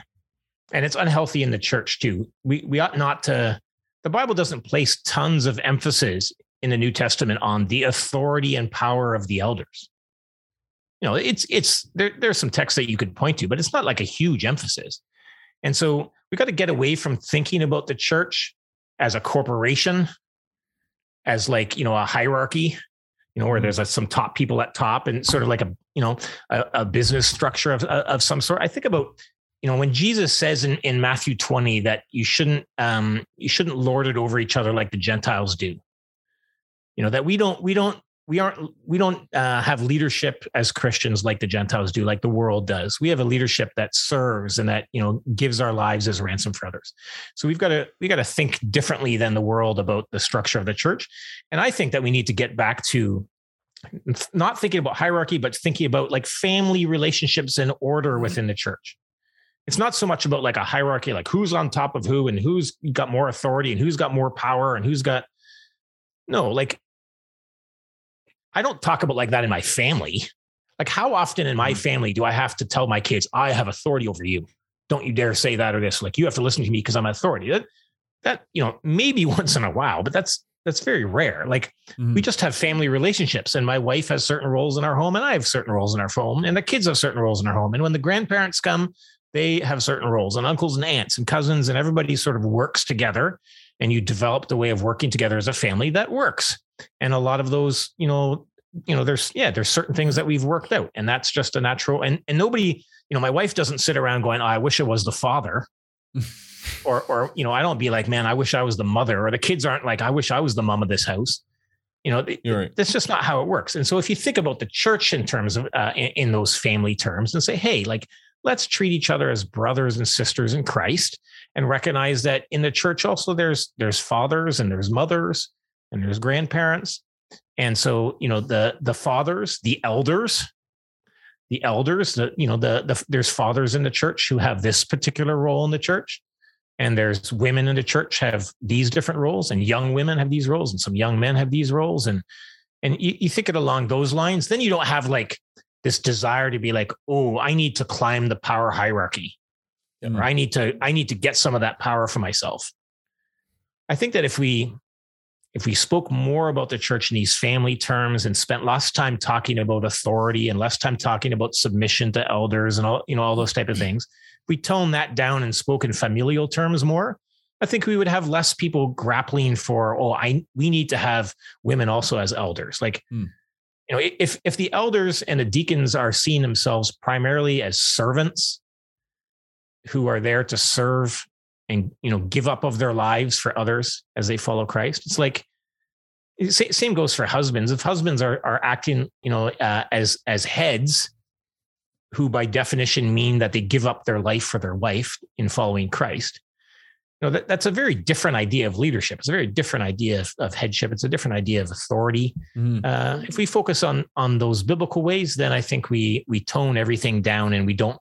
And it's unhealthy in the church too. We we ought not to the bible doesn't place tons of emphasis in the new testament on the authority and power of the elders you know it's it's there there's some texts that you could point to but it's not like a huge emphasis. And so we've got to get away from thinking about the church as a corporation as like you know a hierarchy you know where there's like some top people at top and sort of like a you know a, a business structure of of some sort. I think about you know when jesus says in, in matthew 20 that you shouldn't um you shouldn't lord it over each other like the gentiles do. You know that we don't we don't we aren't we don't uh, have leadership as christians like the gentiles do like the world does. We have a leadership that serves and that you know gives our lives as ransom for others. So we've got to we got to think differently than the world about the structure of the church. And i think that we need to get back to not thinking about hierarchy but thinking about like family relationships and order within the church. It's not so much about like a hierarchy like who's on top of who and who's got more authority and who's got more power and who's got no like I don't talk about like that in my family. Like, how often in my family do I have to tell my kids, I have authority over you? Don't you dare say that or this. Like, you have to listen to me because I'm authority. That, that, you know, maybe once in a while, but that's, that's very rare. Like, we Mhm. just have family relationships, and my wife has certain roles in our home, and I have certain roles in our home, and the kids have certain roles in our home. And when the grandparents come, they have certain roles, and uncles and aunts and cousins, and everybody sort of works together. And you develop the way of working together as a family that works. And a lot of those you know you know there's yeah there's certain things that we've worked out and that's just a natural and and nobody you know my wife doesn't sit around going oh, i wish i was the father. Or or you know i don't be like man i wish i was the mother or the kids aren't like i wish i was the mom of this house. You know right. that's just not how it works. And so if you think about the church in terms of uh, in, in those family terms and say hey like let's treat each other as brothers and sisters in christ and recognize that in the church also there's there's fathers and there's mothers and there's grandparents. And so you know the the fathers the elders the elders the you know the, the there's fathers in the church who have this particular role in the church. And there's women in the church have these different roles and young women have these roles and some young men have these roles. And and you, you think it along those lines then you don't have like this desire to be like oh i need to climb the power hierarchy Yeah. or i need to i need to get some of that power for myself i think that if we if we spoke more about the church in these family terms and spent less time talking about authority and less time talking about submission to elders and all you know all those type of things if we tone that down and spoke in familial terms more i think we would have less people grappling for oh i we need to have women also as elders like Hmm. You know if if the elders and the deacons are seeing themselves primarily as servants who are there to serve and you know give up of their lives for others as they follow Christ. It's like same goes for husbands. If husbands are are acting you know uh, as as heads, who by definition mean that they give up their life for their wife in following Christ. Know that, that's a very different idea of leadership. It's a very different idea of, of headship. It's a different idea of authority. Mhm. uh, if we focus on on those biblical ways then i think we we tone everything down and we don't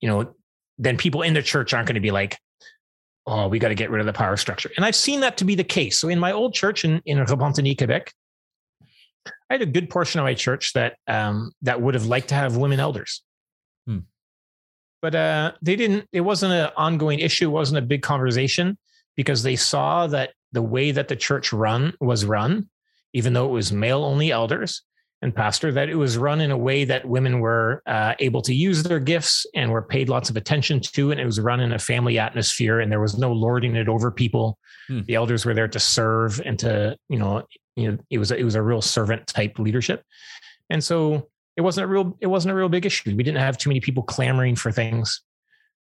you know then people in the church aren't going to be like oh we got to get rid of the power structure. And i've seen that to be the case. So in my old church in in repentigny quebec i had a good portion of my church that um that would have liked to have women elders. But uh they didn't it wasn't an ongoing issue it wasn't a big conversation because they saw that the way that the church run was run even though it was male only elders and pastor that it was run in a way that women were uh, able to use their gifts and were paid lots of attention to and it was run in a family atmosphere and there was no lording it over people Hmm. the elders were there to serve and to you know you know it was a, it was a real servant type leadership and so it wasn't a real it wasn't a real big issue we didn't have too many people clamoring for things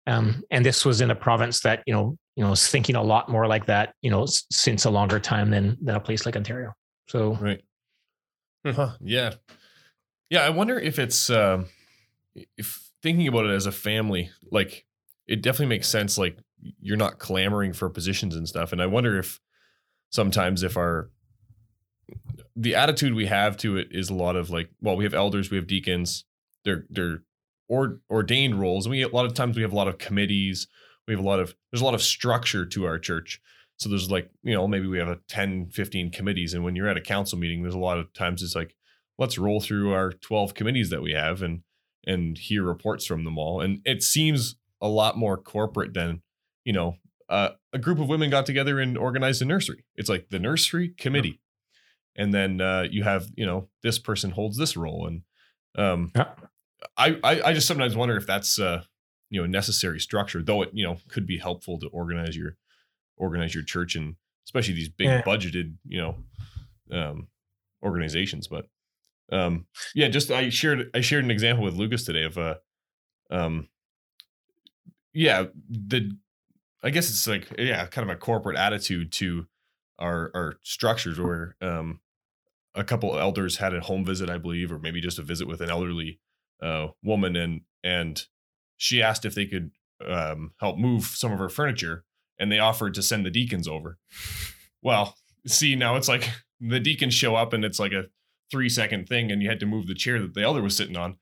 um, and this was in a province that you know you know is thinking a lot more like that you know s- since a longer time than than a place like ontario so Right. Hmm. Huh. Yeah. Yeah. I wonder if it's um, if thinking about it as a family, like it definitely makes sense. Like you're not clamoring for positions and stuff, and I wonder if sometimes if our the attitude we have to it is a lot of like, well, we have elders, we have deacons, they're they're or, ordained roles, and we a lot of times we have a lot of committees, we have a lot of there's a lot of structure to our church. So there's like, you know, maybe we have a 10, 15 committees. And when you're at a council meeting, there's a lot of times it's like, let's roll through our 12 committees that we have and and hear reports from them all. And it seems a lot more corporate than, you know, uh, a group of women got together and organized a nursery. It's like the nursery committee. And then uh, you have, you know, this person holds this role. And um, Yeah. I, I I just sometimes wonder if that's uh, you know, a necessary structure, though it, you know, could be helpful to organize your organize your church and especially these big Yeah. budgeted, you know, um, organizations. But um, yeah, just I shared I shared an example with Lucas today of uh, um, yeah, the I guess it's like yeah, kind of a corporate attitude to our our structures where um, a couple of elders had a home visit, I believe, or maybe just a visit with an elderly uh, woman, and and she asked if they could um, help move some of her furniture, and they offered to send the deacons over. Well, see, now it's like the deacons show up, and it's like a three second thing, and you had to move the chair that the elder was sitting on.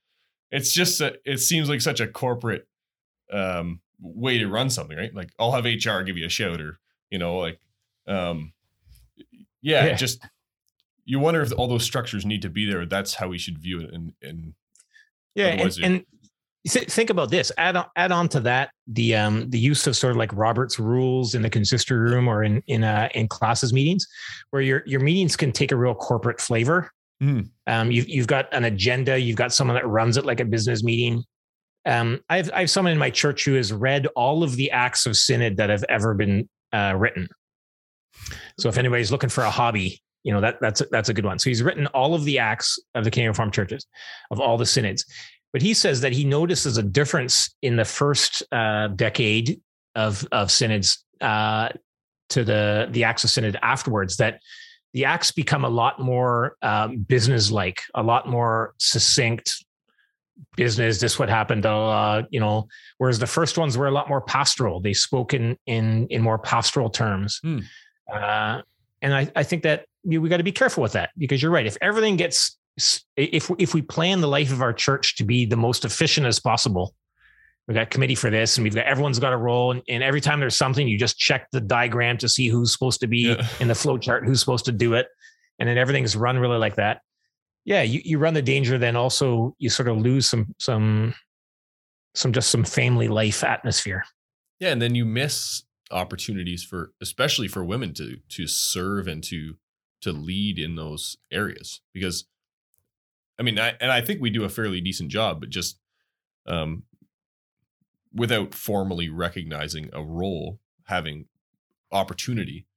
It's just a, it seems like such a corporate um, way to run something, right? Like I'll have HR give you a shout, or you know, like um, yeah, Yeah. just you wonder if all those structures need to be there. That's how we should view it, and and Yeah, and, it- and th- think about this. Add on, add on to that the um the use of sort of like Robert's rules in the consistory room or in in uh, in classis meetings, where your your meetings can take a real corporate flavor. Mhm. Um, you've you've got an agenda. You've got someone that runs it like a business meeting. Um, I have I have someone in my church who has read all of the acts of synod that have ever been uh, written. So if anybody's looking for a hobby, you know that that's that's a good one. So he's written all of the acts of the Canadian Reformed churches, of all the synods. But he says that he notices a difference in the first uh, decade of of synods uh, to the the acts of synod afterwards. That the acts become a lot more um, business like, a lot more succinct. Business. This what happened. Uh, you know, whereas the first ones were a lot more pastoral. They spoke in in in more pastoral terms. Hmm. Uh, and I, I think that we, we got to be careful with that because you're right. If everything gets, if if we plan the life of our church to be the most efficient as possible, we got committee for this, and we've got everyone's got a role, and, and every time there's something, you just check the diagram to see who's supposed to be Yeah. in the flow chart, who's supposed to do it, and then everything's run really like that. Yeah, you, you run the danger. Then also you sort of lose some some some just some family life atmosphere. yeah, and then you miss opportunities for especially for women to to serve and to to lead in those areas because I mean, I, and I think we do a fairly decent job, but just um, without formally recognizing a role, having opportunity.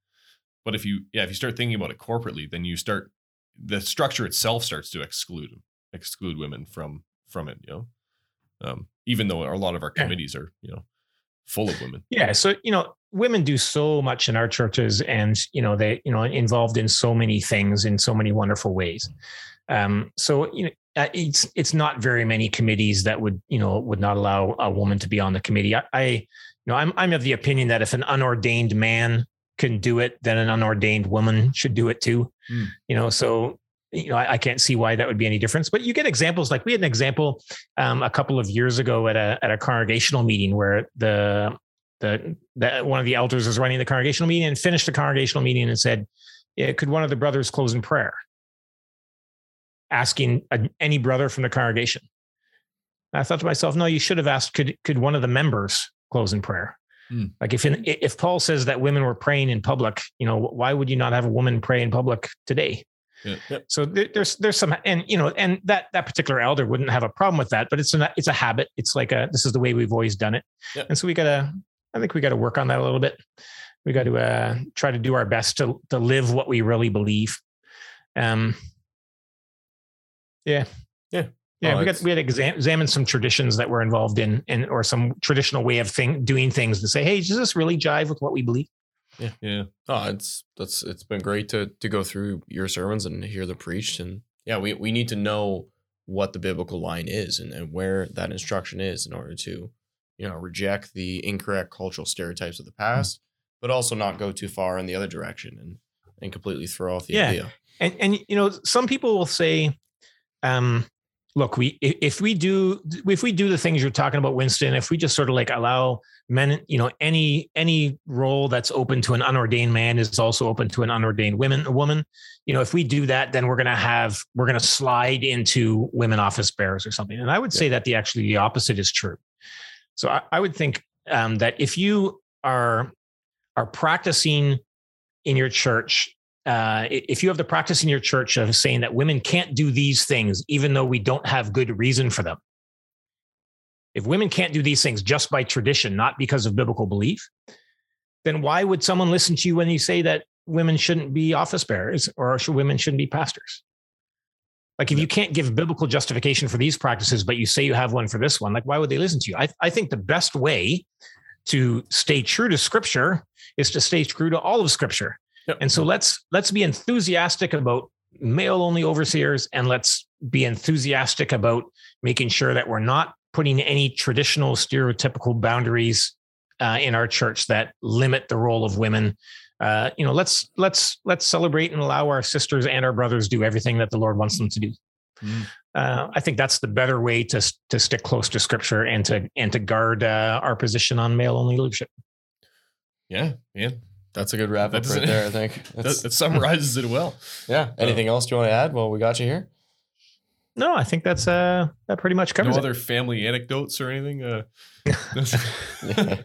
But if you, yeah, if you start thinking about it corporately, then you start the structure itself starts to exclude exclude women from from it. You know, um, even though a lot of our committees are you know full of women. Yeah. So, you know, women do so much in our churches and, you know, they, you know, involved in so many things in so many wonderful ways. Um, so, you know, uh, it's, it's not very many committees that would, you know, would not allow a woman to be on the committee. I, I you know, I'm I'm of the opinion that if an unordained man can do it, then an unordained woman should do it too. Hmm. You know, so you know, I, I can't see why that would be any difference. But you get examples like we had an example um, a couple of years ago at a at a congregational meeting where the the, the one of the elders was running the congregational meeting and finished the congregational meeting and said, yeah, "Could one of the brothers close in prayer?" Asking a, any brother from the congregation. I thought to myself, no, you should have asked, could could one of the members close in prayer? Hmm. Like if in, if Paul says that women were praying in public, you know, why would you not have a woman pray in public today? Yeah. So there, there's there's some and you know and that that particular elder wouldn't have a problem with that, but it's a it's a habit. It's like a this is the way we've always done it, and so we gotta I think we got to work on that a little bit. We got to uh, try to do our best to to live what we really believe. Um. Yeah. Yeah. Yeah, Oh, we got we had exam- examined some traditions that we're involved in, and or some traditional way of thing doing things to say, hey, does this really jive with what we believe? Yeah. Yeah. Oh, it's that's it's been great to to go through your sermons and hear them preached, and yeah, we we need to know what the biblical line is and, and where that instruction is in order to, you know, reject the incorrect cultural stereotypes of the past, but also not go too far in the other direction and and completely throw off the Yeah. idea. and and you know some people will say um look we if we do if we do the things you're talking about winston if we just sort of like allow men you know any any role that's open to an unordained man is also open to an unordained women woman. You know if we do that then we're going to have we're to slide into women office bearers or something. And i would say that the actually the opposite is true. So i, I would think um, that if you are are practicing in your church uh, if you have the practice in your church of saying that women can't do these things, even though we don't have good reason for them, if women can't do these things just by tradition, not because of biblical belief, then why would someone listen to you when you say that women shouldn't be office bearers or should women shouldn't be pastors? Like if you can't give biblical justification for these practices, but you say you have one for this one, like why would they listen to you? I, I think the best way to stay true to scripture is to stay true to all of scripture. Yep. And so let's let's be enthusiastic about male only overseers and let's be enthusiastic about making sure that we're not putting any traditional stereotypical boundaries uh, in our church that limit the role of women. Uh, you know, let's let's let's celebrate and allow our sisters and our brothers do everything that the Lord wants them to do. Mm. Uh, I think that's the better way to to stick close to Scripture and to and to guard uh, our position on male only leadership. Yeah. Yeah. That's a good wrap That up right there. I think. That, That's, that summarizes it well. yeah. Anything else you want to add? Well, we got you here. No, I think that's uh that pretty much covers no it. other family anecdotes or anything. Uh,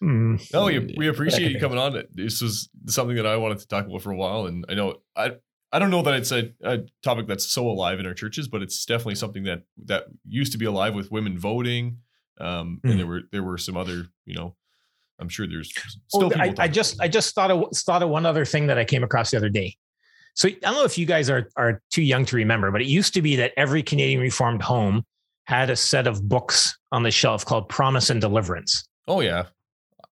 Hmm. no, we, we appreciate you coming on. This was something that I wanted to talk about for a while, and I know I I don't know that it's a, a topic that's so alive in our churches, but it's definitely something that that used to be alive with women voting. Um, Mm. and there were there were some other, you know, I'm sure there's Oh, still people. I, I just about I just thought of thought of one other thing that I came across the other day. So I don't know if you guys are are too young to remember, but it used to be that every Canadian Reformed home had a set of books on the shelf called Promise and Deliverance. oh yeah,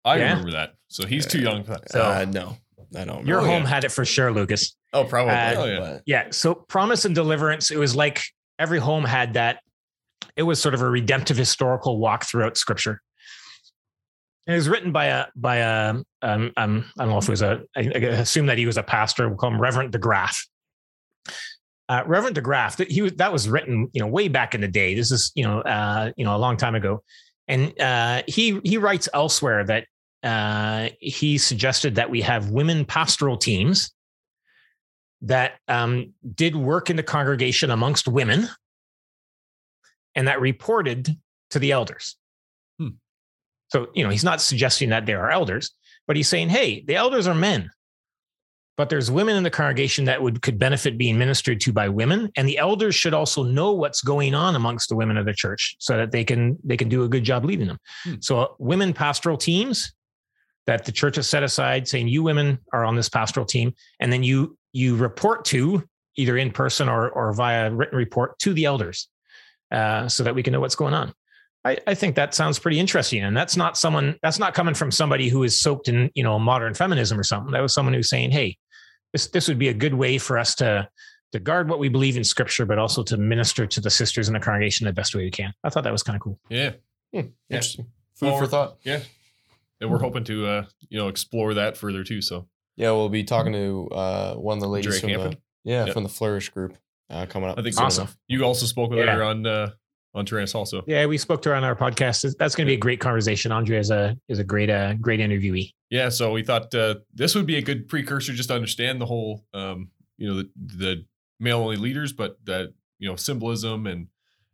I Yeah? remember that. So he's too young for that. So- uh, no, I don't. Your Oh, home yeah. had it for sure, Lucas. Oh, probably. Uh, Oh, yeah. Yeah. So Promise and Deliverance, it was like every home had that. It was sort of a redemptive historical walk throughout Scripture. It was written by a by a um, um I don't know if it was a I, I assume that he was a pastor. We'll call him Reverend De Graaf. Uh, Reverend De Graaf, that he was that was written you know way back in the day. This is you know uh, you know a long time ago, and uh, he he writes elsewhere that uh, he suggested that we have women pastoral teams that um, did work in the congregation amongst women and that reported to the elders. So, you know, he's not suggesting that there are elders, but he's saying, hey, the elders are men. But there's women in the congregation that would could benefit being ministered to by women, and the elders should also know what's going on amongst the women of the church, so that they can they can do a good job leading them. Hmm. So, uh, women pastoral teams that the church has set aside, saying you women are on this pastoral team, and then you you report to either in person or or via written report to the elders, uh, so that we can know what's going on. I, I think that sounds pretty interesting, and that's not someone that's not coming from somebody who is soaked in you know modern feminism or something. That was someone who's saying, hey, this this would be a good way for us to to guard what we believe in Scripture, but also to minister to the sisters in the congregation the best way we can. I thought that was kind of cool. Yeah. Hmm, Interesting. food Or- for thought. Yeah. And we're hoping to uh, you know, explore that further too. So Yeah, we'll be talking to uh, one of the ladies Drake from the Hampton? yeah Yep. from the Flourish group uh, coming up. I think soon Awesome. enough. you also spoke with Yeah. her on uh on Tyrannus Hall. So Yeah, we spoke to her on our podcast. That's going to be a great conversation. Andre is a is a great uh, great interviewee. yeah, so we thought uh, this would be a good precursor just to understand the whole um, you know, the the male only leaders, but that you know, symbolism and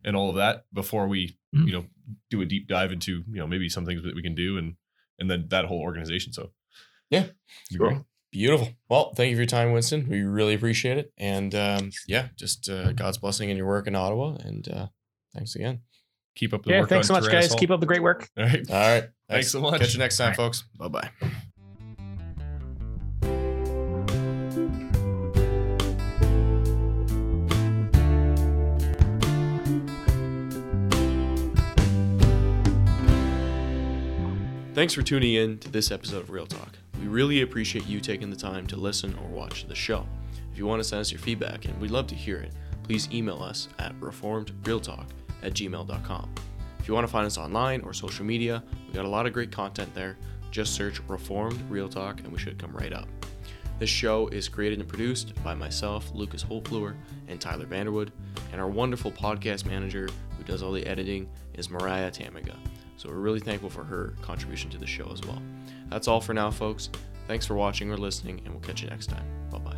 and all of that before we, Mhm. you know, do a deep dive into, you know, maybe some things that we can do and and then that whole organization. So Yeah. Be great. Beautiful. Well, thank you for your time, Winston. We really appreciate it. And um, yeah, just uh, God's blessing in your work in Ottawa. And uh, thanks again. keep up the Yeah, work. thanks so much, guys. Hall. Keep up the great work. All right. All right. Thanks so much. Catch you next time, All right. folks. Bye bye. Thanks for tuning in to this episode of Real Talk. We really appreciate you taking the time to listen or watch the show. If you want to send us your feedback, and we'd love to hear it, please email us at reformedrealtalk at gmail.com. If you want to find us online or social media, we got a lot of great content there. Just search Reformed Real Talk and we should come right up. This show is created and produced by myself, Lucas Holfluer, and Tyler Vanderwood, and our wonderful podcast manager who does all the editing is Mariah Tamminga. So we're really thankful for her contribution to the show as well. That's all for now, folks. Thanks for watching or listening, and we'll catch you next time. Bye bye.